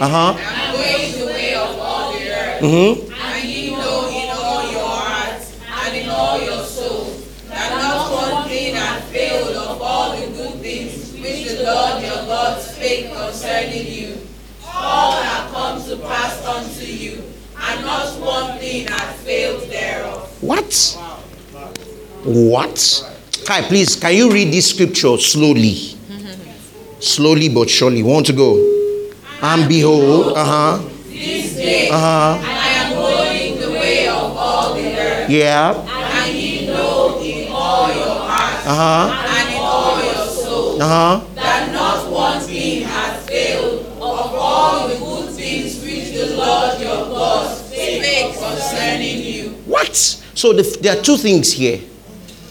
Speaker 2: Uh huh.
Speaker 3: I'm the way of all the earth.
Speaker 2: Mm-hmm.
Speaker 3: And ye know in all your hearts and in all your souls that not one thing hath failed of all the good things which the Lord your God spake concerning are come to you, and not one thing has failed thereof.
Speaker 2: What? What? Kai, please, can you read this scripture slowly? Slowly but surely. Want to go? And behold, uh huh.
Speaker 3: This day
Speaker 2: Uh huh.
Speaker 3: I am going the way of all the earth,
Speaker 2: Yeah.
Speaker 3: and ye know in all your heart
Speaker 2: Uh huh.
Speaker 3: and in all your soul
Speaker 2: Uh huh. So the, there are two things here.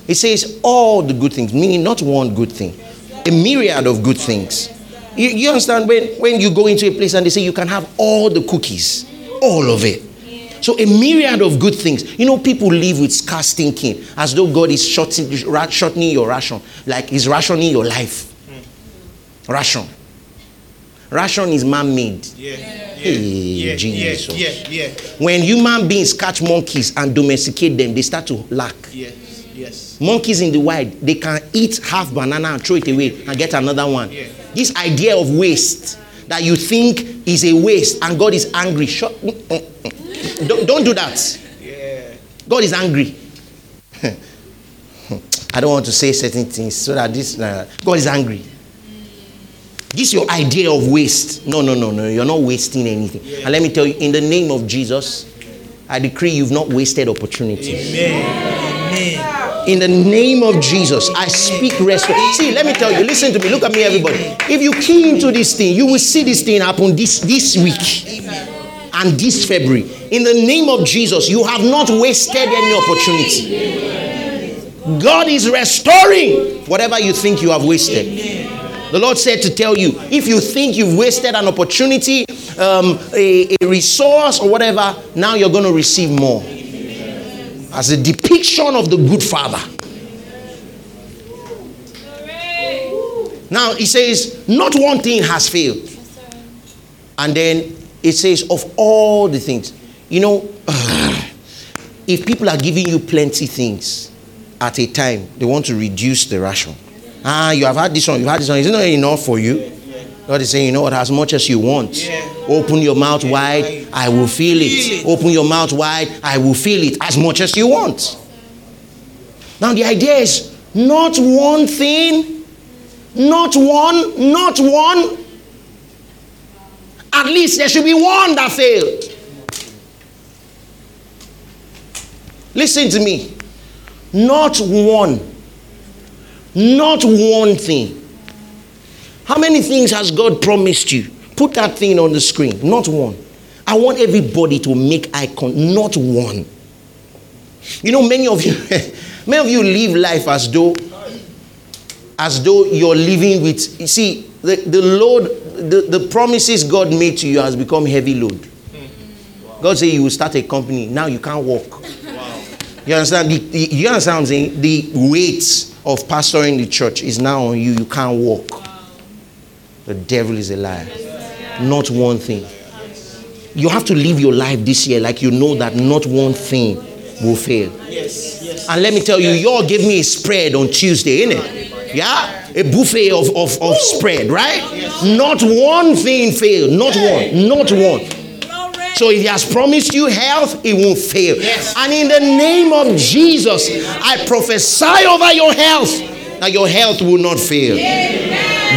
Speaker 2: It says all the good things, meaning not one good thing, a myriad of good things. You, you understand when, when you go into a place and they say you can have all the cookies, all of it. So a myriad of good things. You know, people live with scarce thinking as though God is shortening, shortening your ration, like He's rationing your life. Ration. Ration is man-made.
Speaker 5: Yeah.
Speaker 2: Hey,
Speaker 5: yeah,
Speaker 2: Jesus.
Speaker 5: Yeah, yeah,
Speaker 2: When human beings catch monkeys and domesticate them, they start to lack.
Speaker 5: yeah, yes.
Speaker 2: Monkeys in the wild, they can eat half banana and throw it away and get another one.
Speaker 5: Yeah.
Speaker 2: This idea of waste that you think is a waste and God is angry. Shut, mm, mm, mm. don't, don't do that.
Speaker 5: Yeah.
Speaker 2: God is angry. I don't want to say certain things so that this uh, God is angry. This is your idea of waste. No, no, no, no. You're not wasting anything. And let me tell you, in the name of Jesus, I decree you've not wasted opportunities.
Speaker 5: Amen.
Speaker 2: In the name of Jesus, I speak restoration. See, let me tell you, listen to me, look at me, everybody. If you key into this thing, you will see this thing happen this, this week and this February. In the name of Jesus, you have not wasted any opportunity. God is restoring whatever you think you have wasted. The Lord said to tell you if you think you've wasted an opportunity, um, a, a resource, or whatever, now you're going to receive more as a depiction of the good father. Now he says, not one thing has failed. And then it says, of all the things. You know, if people are giving you plenty things at a time, they want to reduce the ration. Ah, you have had this one, you've had this one. Is it not enough for you? God is saying, you know what, as much as you want. Open your mouth wide, I will feel it. Open your mouth wide, I will feel it as much as you want. Now, the idea is not one thing, not one, not one. At least there should be one that failed. Listen to me. Not one. Not one thing. How many things has God promised you? Put that thing on the screen. Not one. I want everybody to make icon. Not one. You know, many of you, many of you live life as though, as though you're living with. You see, the, the load, the, the promises God made to you has become heavy load. God said you will start a company. Now you can't walk. You understand? The, the, you understand what I'm saying? The weight of pastoring the church is now on you. You can't walk. The devil is a liar. Not one thing. You have to live your life this year like you know that not one thing will fail.
Speaker 5: Yes, yes.
Speaker 2: And let me tell you, you all gave me a spread on Tuesday, innit? Yeah? A buffet of, of, of spread, right? Not one thing failed. Not one. Not one. So if he has promised you health, it won't fail. And in the name of Jesus, I prophesy over your health that your health will not fail.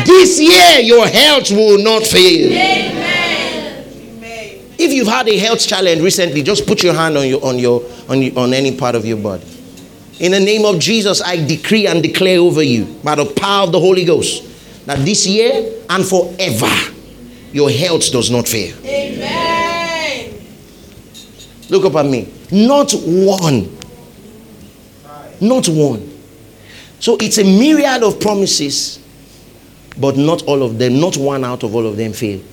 Speaker 2: This year, your health will not fail. If you've had a health challenge recently, just put your hand on your on your on, your, on any part of your body. In the name of Jesus, I decree and declare over you by the power of the Holy Ghost that this year and forever your health does not fail.
Speaker 3: Amen.
Speaker 2: Look up at me. Not one. Not one. So it's a myriad of promises, but not all of them, not one out of all of them failed.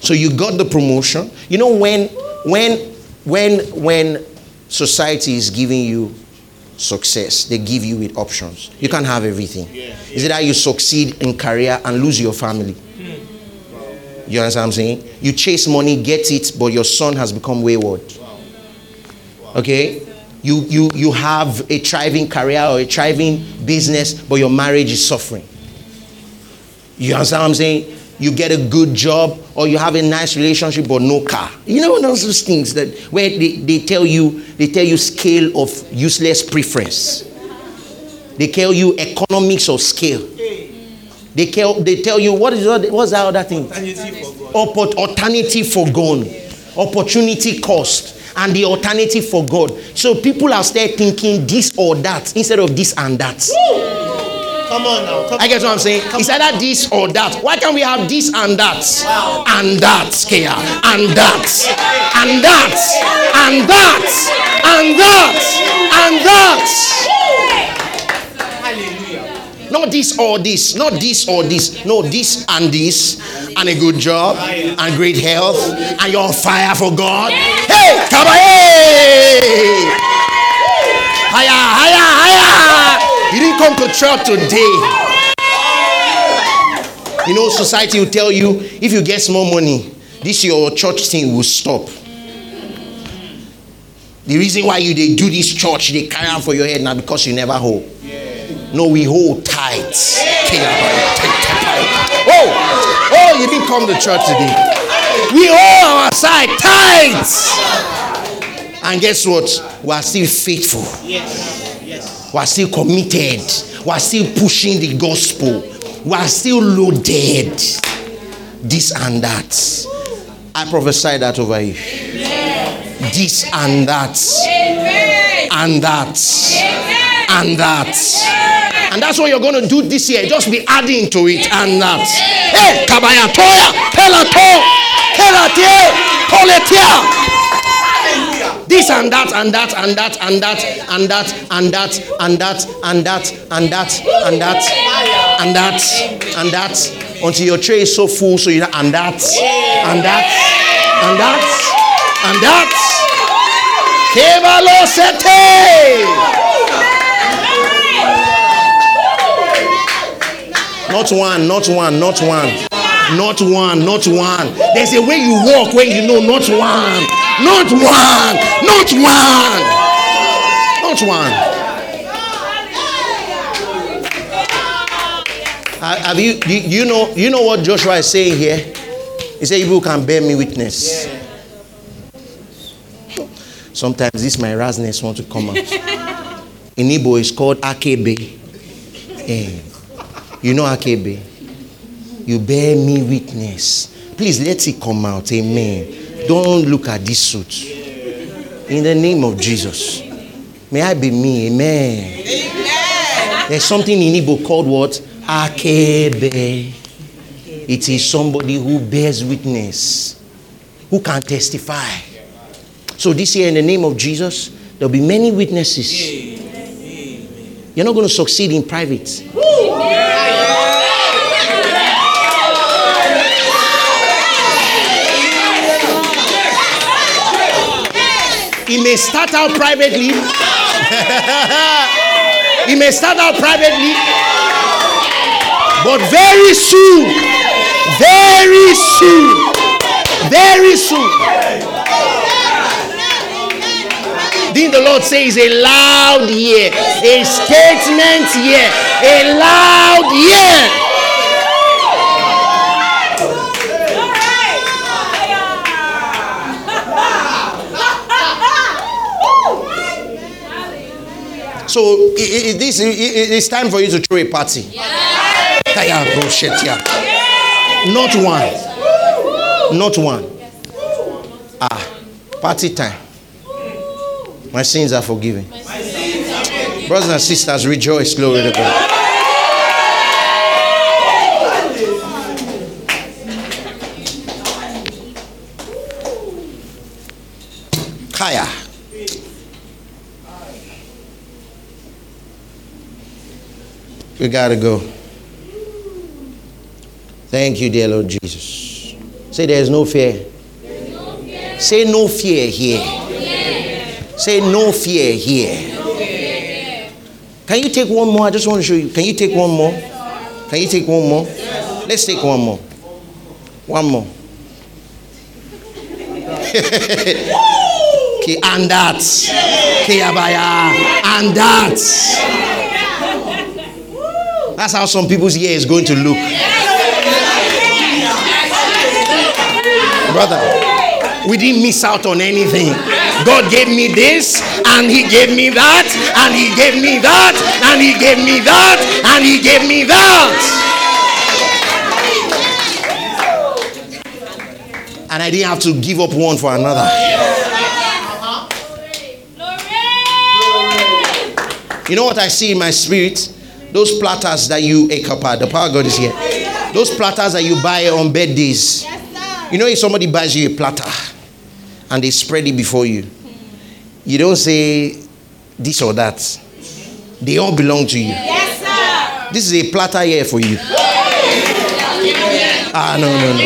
Speaker 2: So you got the promotion. You know when when when when society is giving you success, they give you with options. You can't have everything. Is it that you succeed in career and lose your family? Hmm. You understand what I'm saying? You chase money, get it, but your son has become wayward. Okay? You, you, you have a thriving career or a thriving business, but your marriage is suffering. You understand what I'm saying? You get a good job, or you have a nice relationship but no car. You know those things that where they, they tell you they tell you scale of useless preference. They tell you economics of scale. They tell they tell you what is that, what's that other thing? Oppor- alternative forgone, opportunity cost, and the alternative forgone. So people are still thinking this or that instead of this and that.
Speaker 5: Come on now. Come
Speaker 2: I get what I'm saying. It's either this or that. Why can't we have this and that? And that, Kia. And that. And that. And that. And that. And that. Not this or this. Not this or this. No, this and this. And a good job. And great health. And you're on fire for God. Hey! Come on! Hey! Higher, higher, higher! You didn't come to church today. You know, society will tell you if you get small money, this your church thing will stop. The reason why you they do this church, they carry on for your head now because you never hold. No, we hold tight. Oh, oh, you didn't come to church today. We hold our side tight. And guess what? We are still faithful. We are still committed. We are still pushing the gospel. We are still loaded. This and that. I prophesy that over you. This and that. And that. And that. And that's what you're going to do this year. Just be adding to it and that. Hey, kabaya toya, pelato, pelatie, poletia this and that and that and that and that and that and that and that and that and that and that and that and that until your tray is so full so you and that and that and that and that Kebalo sete not one not one not one. Not one not one. There's a way you walk when you know not one. Not one not one. Not one. Have you do you know you know what joshua is saying here? He said "You can bear me witness. Sometimes this my rasness want to come out. In Igbo it's called akebe. Eh, you know akebe? You bear me witness. Please let it come out. Amen. Don't look at this suit. In the name of jesus. May i be me? Amen. There's something in Igbo called what? Akebe. It is somebody who bears witness who can testify. So this year in the name of jesus there'll be many witnesses you're not going to succeed in private It may start out privately. it may start out privately. But very soon, very soon, very soon. Didn't the Lord say it's a loud year, a statement year, a loud year? So i- i- this i- i- it's time for you to throw a party. Kaya yeah. Not one. Not one. Ah, party time. My sins are forgiven. Brothers and sisters, rejoice. Glory to God. Kaya. We gotta go. Thank you, dear Lord Jesus. Say there's no fear. Say no fear here. Say no fear here. Can you take one more? I just want to show you. Can you take one more? Can you take one more? Let's take one more. One more. okay, and that. And that. That's how some people's year is going to look. Brother, we didn't miss out on anything. God gave me this, and He gave me that, and He gave me that, and He gave me that, and He gave me that. And I didn't have to give up one for another. You know what I see in my spirit? Those platters that you, a kappa, the power of God is here. Those platters that you buy on birthdays. You know, if somebody buys you a platter and they spread it before you, you don't say this or that. They all belong to you. Yes, This is a platter here for you. Ah, no, no, no.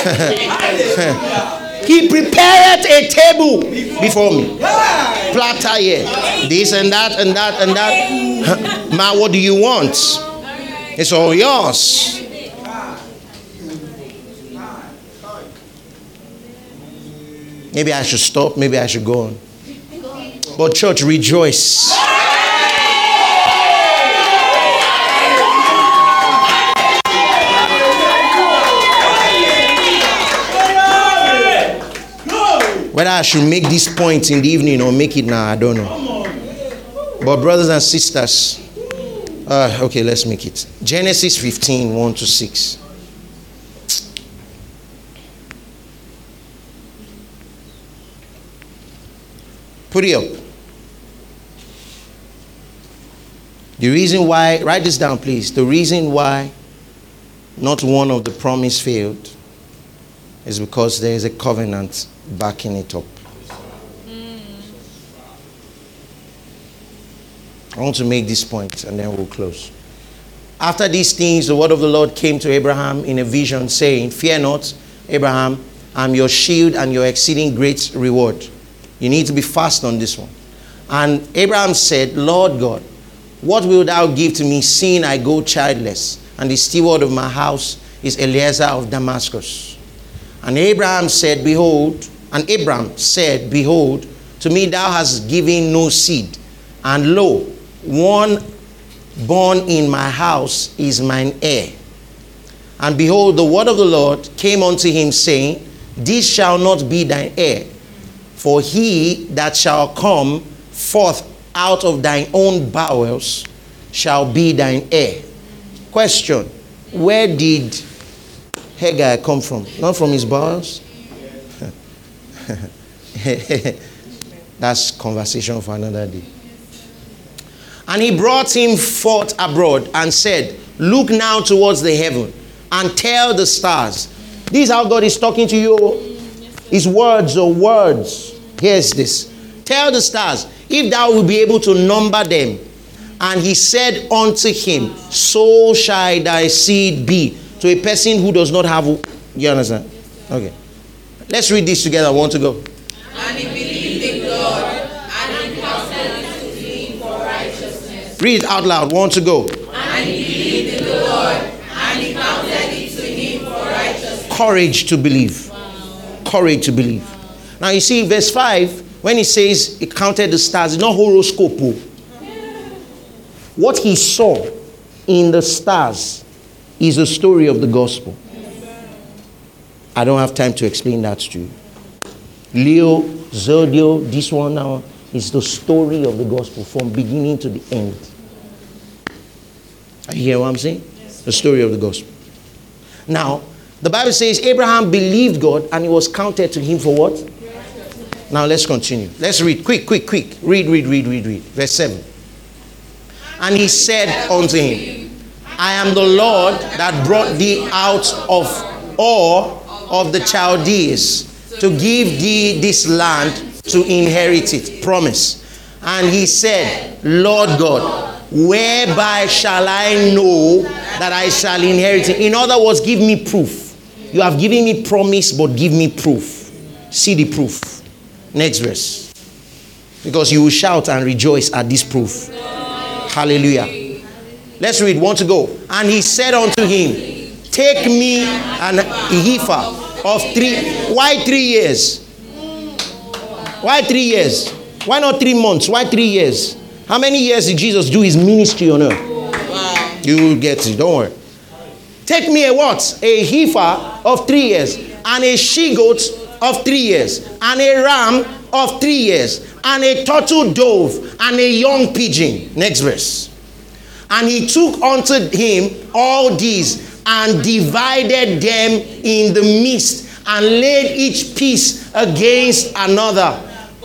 Speaker 2: he prepared a table before me. Platter here. This and that and that and that. Ma, what do you want? It's all yours. Maybe I should stop, maybe I should go on. But, church, rejoice. Whether I should make this point in the evening or make it now, I don't know. But, brothers and sisters, uh, okay, let's make it. Genesis 15 1 to 6. Put it up. The reason why, write this down, please. The reason why not one of the promise failed is because there is a covenant backing it up. I want to make this point and then we'll close. After these things, the word of the Lord came to Abraham in a vision, saying, Fear not, Abraham, I'm your shield and your exceeding great reward. You need to be fast on this one. And Abraham said, Lord God, what wilt thou give to me, seeing I go childless? And the steward of my house is Eliezer of Damascus. And Abraham said, Behold, and Abraham said, Behold, to me thou hast given no seed, and lo, one born in my house is mine heir. And behold, the word of the Lord came unto him, saying, This shall not be thine heir, for he that shall come forth out of thine own bowels shall be thine heir. Question Where did Hagar come from? Not from his bowels? That's conversation for another day. And he brought him forth abroad and said, Look now towards the heaven and tell the stars. This is how God is talking to you. His words or words. Here's this. Tell the stars, if thou will be able to number them. And he said unto him, So shall thy seed be. To a person who does not have. You understand? Okay. Let's read this together. I want to go.
Speaker 3: And he believed in God, and he counted it to him for righteousness.
Speaker 2: Read it out loud. Want to go.
Speaker 3: And he believed in the Lord, and he counted it to him for righteousness.
Speaker 2: Courage to believe. Courage to believe. Now you see, verse 5, when he says he counted the stars, it's not horoscope. oh. What he saw in the stars is the story of the gospel. I don't have time to explain that to you. Leo, Zodio, this one now is the story of the gospel from beginning to the end. Are you hear what I'm saying? The story of the gospel. Now, the Bible says Abraham believed God and it was counted to him for what? Now let's continue. Let's read. Quick, quick, quick. Read, read, read, read, read. Verse 7. And he said unto him, I am the Lord that brought thee out of Ur of the Chaldees to give thee this land to inherit it. Promise. And he said, Lord God, whereby shall I know that I shall inherit it? In other words, give me proof. You have given me promise, but give me proof. See the proof. Next verse. Because you will shout and rejoice at this proof. Hallelujah. Let's read. Want to go? And he said unto him, Take me an heifer of three. Why three years? Why three years? Why not three months? Why three years? How many years did Jesus do his ministry on earth? You will get it. Don't worry. Take me a what? A heifer of three years. and a she goat of three years, and a ram of three years, and a turtle dove, and a young pigeon. Next verse. And he took unto him all these and divided them in the midst and laid each piece against another.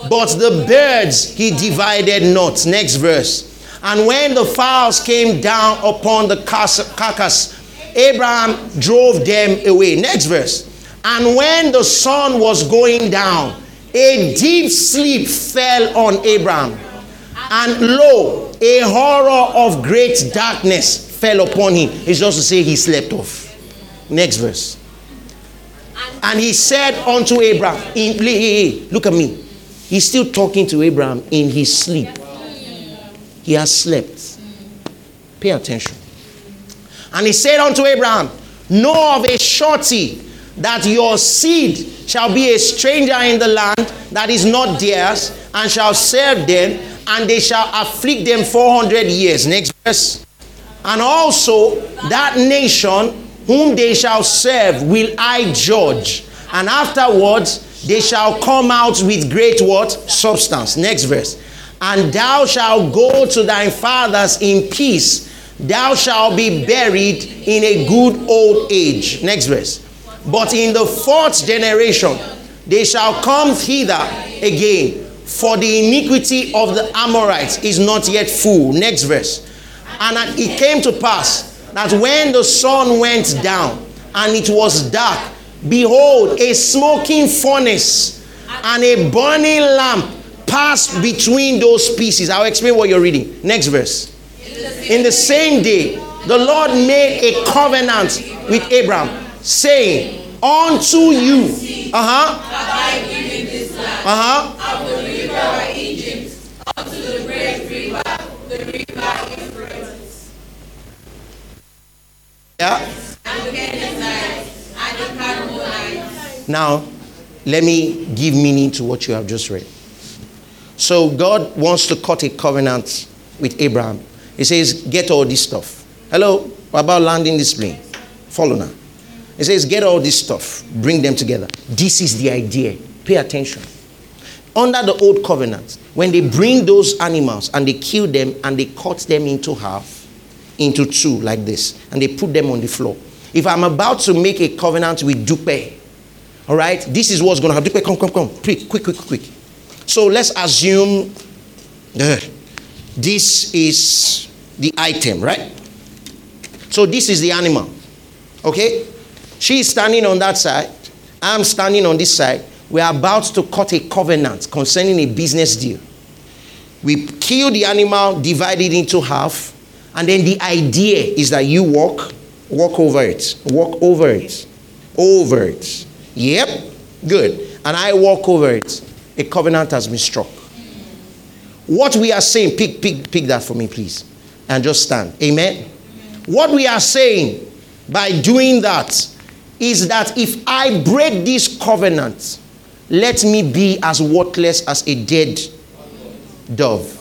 Speaker 2: But the birds he divided not. Next verse. And when the fowls came down upon the cas- carcass, Abraham drove them away. Next verse. And when the sun was going down, a deep sleep fell on Abraham. And lo, a horror of great darkness fell upon him. It's just to say he slept off. Next verse. And he said unto Abraham, in, look at me. He's still talking to Abraham in his sleep. He has slept. Pay attention. And he said unto Abraham, Know of a surety that your seed shall be a stranger in the land that is not theirs, and shall serve them, and they shall afflict them 400 years. Next verse. And also that nation whom they shall serve will I judge, and afterwards they shall come out with great what? Substance. Next verse. And thou shalt go to thy fathers in peace. Thou shalt be buried in a good old age. Next verse. But in the fourth generation they shall come hither again, for the iniquity of the Amorites is not yet full. Next verse. And it came to pass that when the sun went down and it was dark, behold, a smoking furnace and a burning lamp passed between those pieces. I'll explain what you're reading. Next verse. In the same day, the Lord made a covenant with Abraham, saying, Unto you, uh huh, uh huh,
Speaker 3: Egypt unto the great river, the river Euphrates,
Speaker 2: yeah. Now, let me give meaning to what you have just read. So, God wants to cut a covenant with Abraham. He says, Get all this stuff. Hello, about landing this plane? Follow now. He says, Get all this stuff, bring them together. This is the idea. Pay attention. Under the old covenant, when they bring those animals and they kill them and they cut them into half, into two, like this, and they put them on the floor. If I'm about to make a covenant with Dupe, all right, this is what's going to happen. Dupe, come, come, come. Quick, quick, quick, quick. So let's assume uh, this is the item, right? So this is the animal. Okay? She's standing on that side. I'm standing on this side. We're about to cut a covenant concerning a business deal. We kill the animal, divide it into half, and then the idea is that you walk, walk over it, walk over it, over it. Yep, good. And I walk over it. A covenant has been struck. What we are saying, pick, pick, pick that for me, please, and just stand. Amen. What we are saying by doing that is that if I break this covenant, let me be as worthless as a dead dove.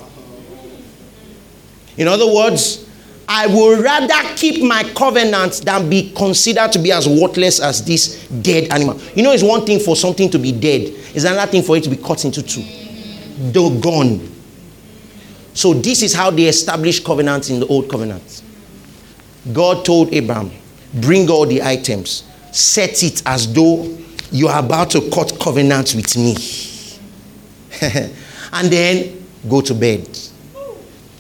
Speaker 2: In other words, I would rather keep my covenant than be considered to be as worthless as this dead animal. You know, it's one thing for something to be dead, it's another thing for it to be cut into two. Doggone. So, this is how they established covenants in the old covenant. God told Abraham, Bring all the items, set it as though you are about to cut covenant with me. and then go to bed.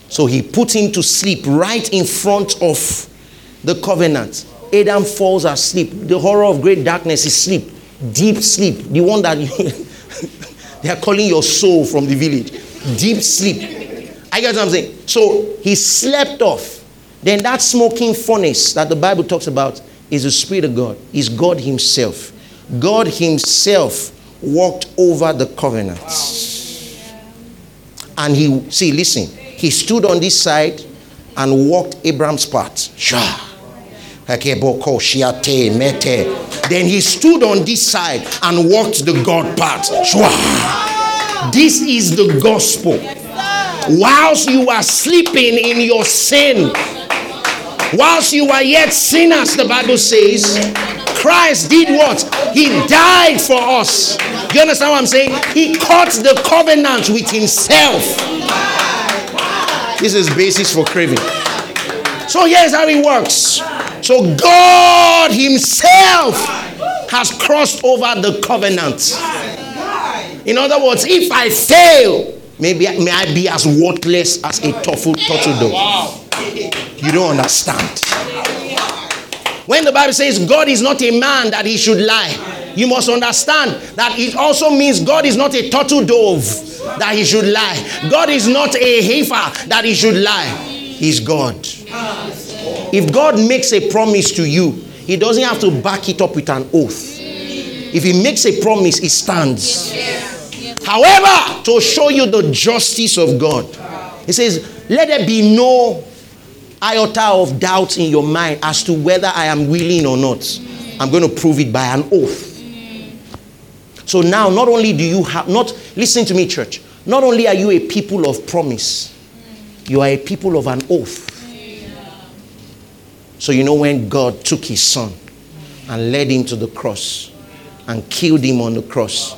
Speaker 2: So he put him to sleep right in front of the covenant. Adam falls asleep. The horror of great darkness is sleep, deep sleep. The one that they are calling your soul from the village. Deep sleep. I get what I'm saying? So he slept off. Then that smoking furnace that the Bible talks about is the Spirit of God, is God Himself. God Himself walked over the covenant. And he, see, listen, he stood on this side and walked Abraham's path. Shah. Then he stood on this side and walked the God. Shwa. This is the gospel. Whilst you are sleeping in your sin, whilst you are yet sinners, the Bible says, Christ did what? He died for us. You understand what I'm saying? He cut the covenant with himself. This is basis for craving. So here's how it works. So God Himself has crossed over the covenant. In other words, if I fail, maybe may I be as worthless as a turtle turtle dove. You don't understand. When the Bible says God is not a man that he should lie, you must understand that it also means God is not a turtle dove that he should lie. God is not a heifer that he should lie. He's God. If God makes a promise to you, he doesn't have to back it up with an oath. If he makes a promise, he stands. However, to show you the justice of God, he says, Let there be no iota of doubt in your mind as to whether I am willing or not. I'm going to prove it by an oath. So now, not only do you have, not, listen to me, church, not only are you a people of promise, you are a people of an oath. So, you know, when God took his son and led him to the cross and killed him on the cross,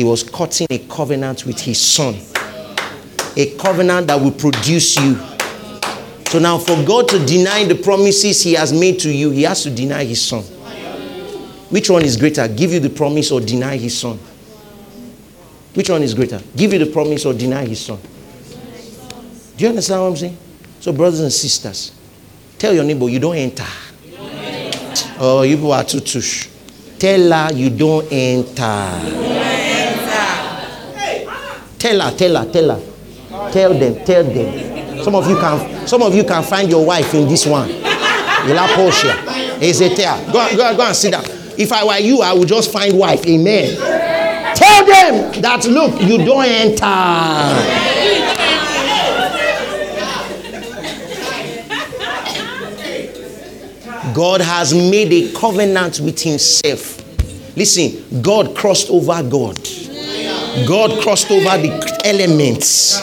Speaker 2: he was cutting a covenant with his son. A covenant that will produce you. So now, for God to deny the promises he has made to you, he has to deny his son. Which one is greater? Give you the promise or deny his son? Which one is greater? Give you the promise or deny his son? Do you understand what I'm saying? So, brothers and sisters, tell your neighbor you don't enter. Oh, you people are too tush. Tell her you don't enter. Tell her, tell her, tell her. Tell them, tell them. Some of you can some of you can find your wife in this one. Ila Portia. Ezeter. Go, go, go and sit down. If I were you, I would just find wife. Amen. Tell them that look, you don't enter. God has made a covenant with himself. Listen, God crossed over God. God crossed over the elements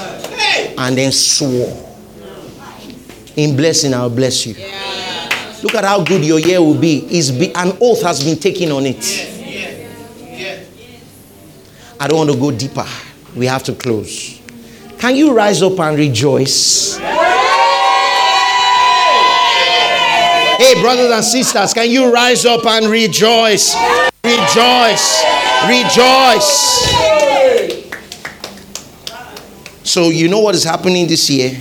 Speaker 2: and then swore. In blessing, I'll bless you. Look at how good your year will be. Is be an oath has been taken on it. I don't want to go deeper. We have to close. Can you rise up and rejoice? Hey, brothers and sisters, can you rise up and rejoice? Rejoice. Rejoice. So, you know what is happening this year?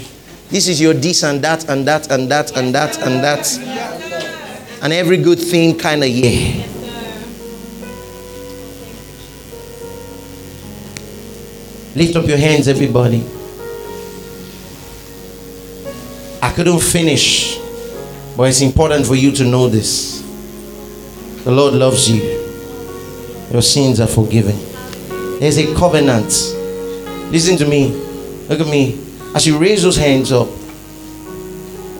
Speaker 2: This is your this and that and that and that and that and that. And every good thing kind of year. Lift up your hands, everybody. I couldn't finish, but it's important for you to know this. The Lord loves you, your sins are forgiven. There's a covenant. Listen to me. Look at me. As you raise those hands up,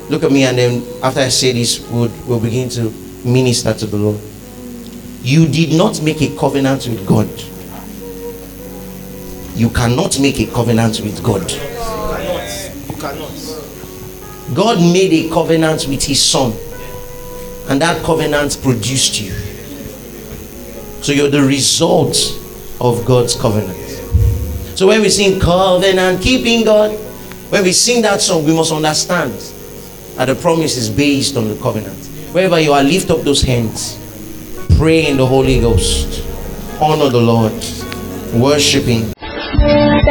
Speaker 2: look at me, and then after I say this, we'll, we'll begin to minister to the Lord. You did not make a covenant with God. You cannot make a covenant with God.
Speaker 5: You cannot. You cannot.
Speaker 2: God made a covenant with his son, and that covenant produced you. So you're the result of God's covenant. So when we sing covenant keeping God, when we sing that song, we must understand that the promise is based on the covenant. Wherever you are, lift up those hands. Pray in the Holy Ghost. Honor the Lord. Worshiping.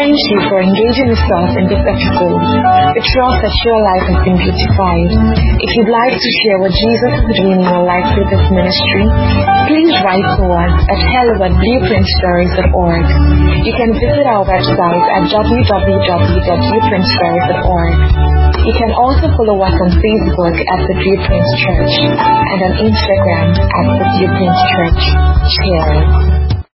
Speaker 6: Thank you for engaging with us in this episode. We trust that your life has been beautified. If you'd like to share what Jesus is doing in your life through this ministry, please write to us at hello at blueprintstories.org. You can visit our website at www.blueprintstories.org. You can also follow us on Facebook at The Blueprint Church and on Instagram at The Blueprint Church. Cheers.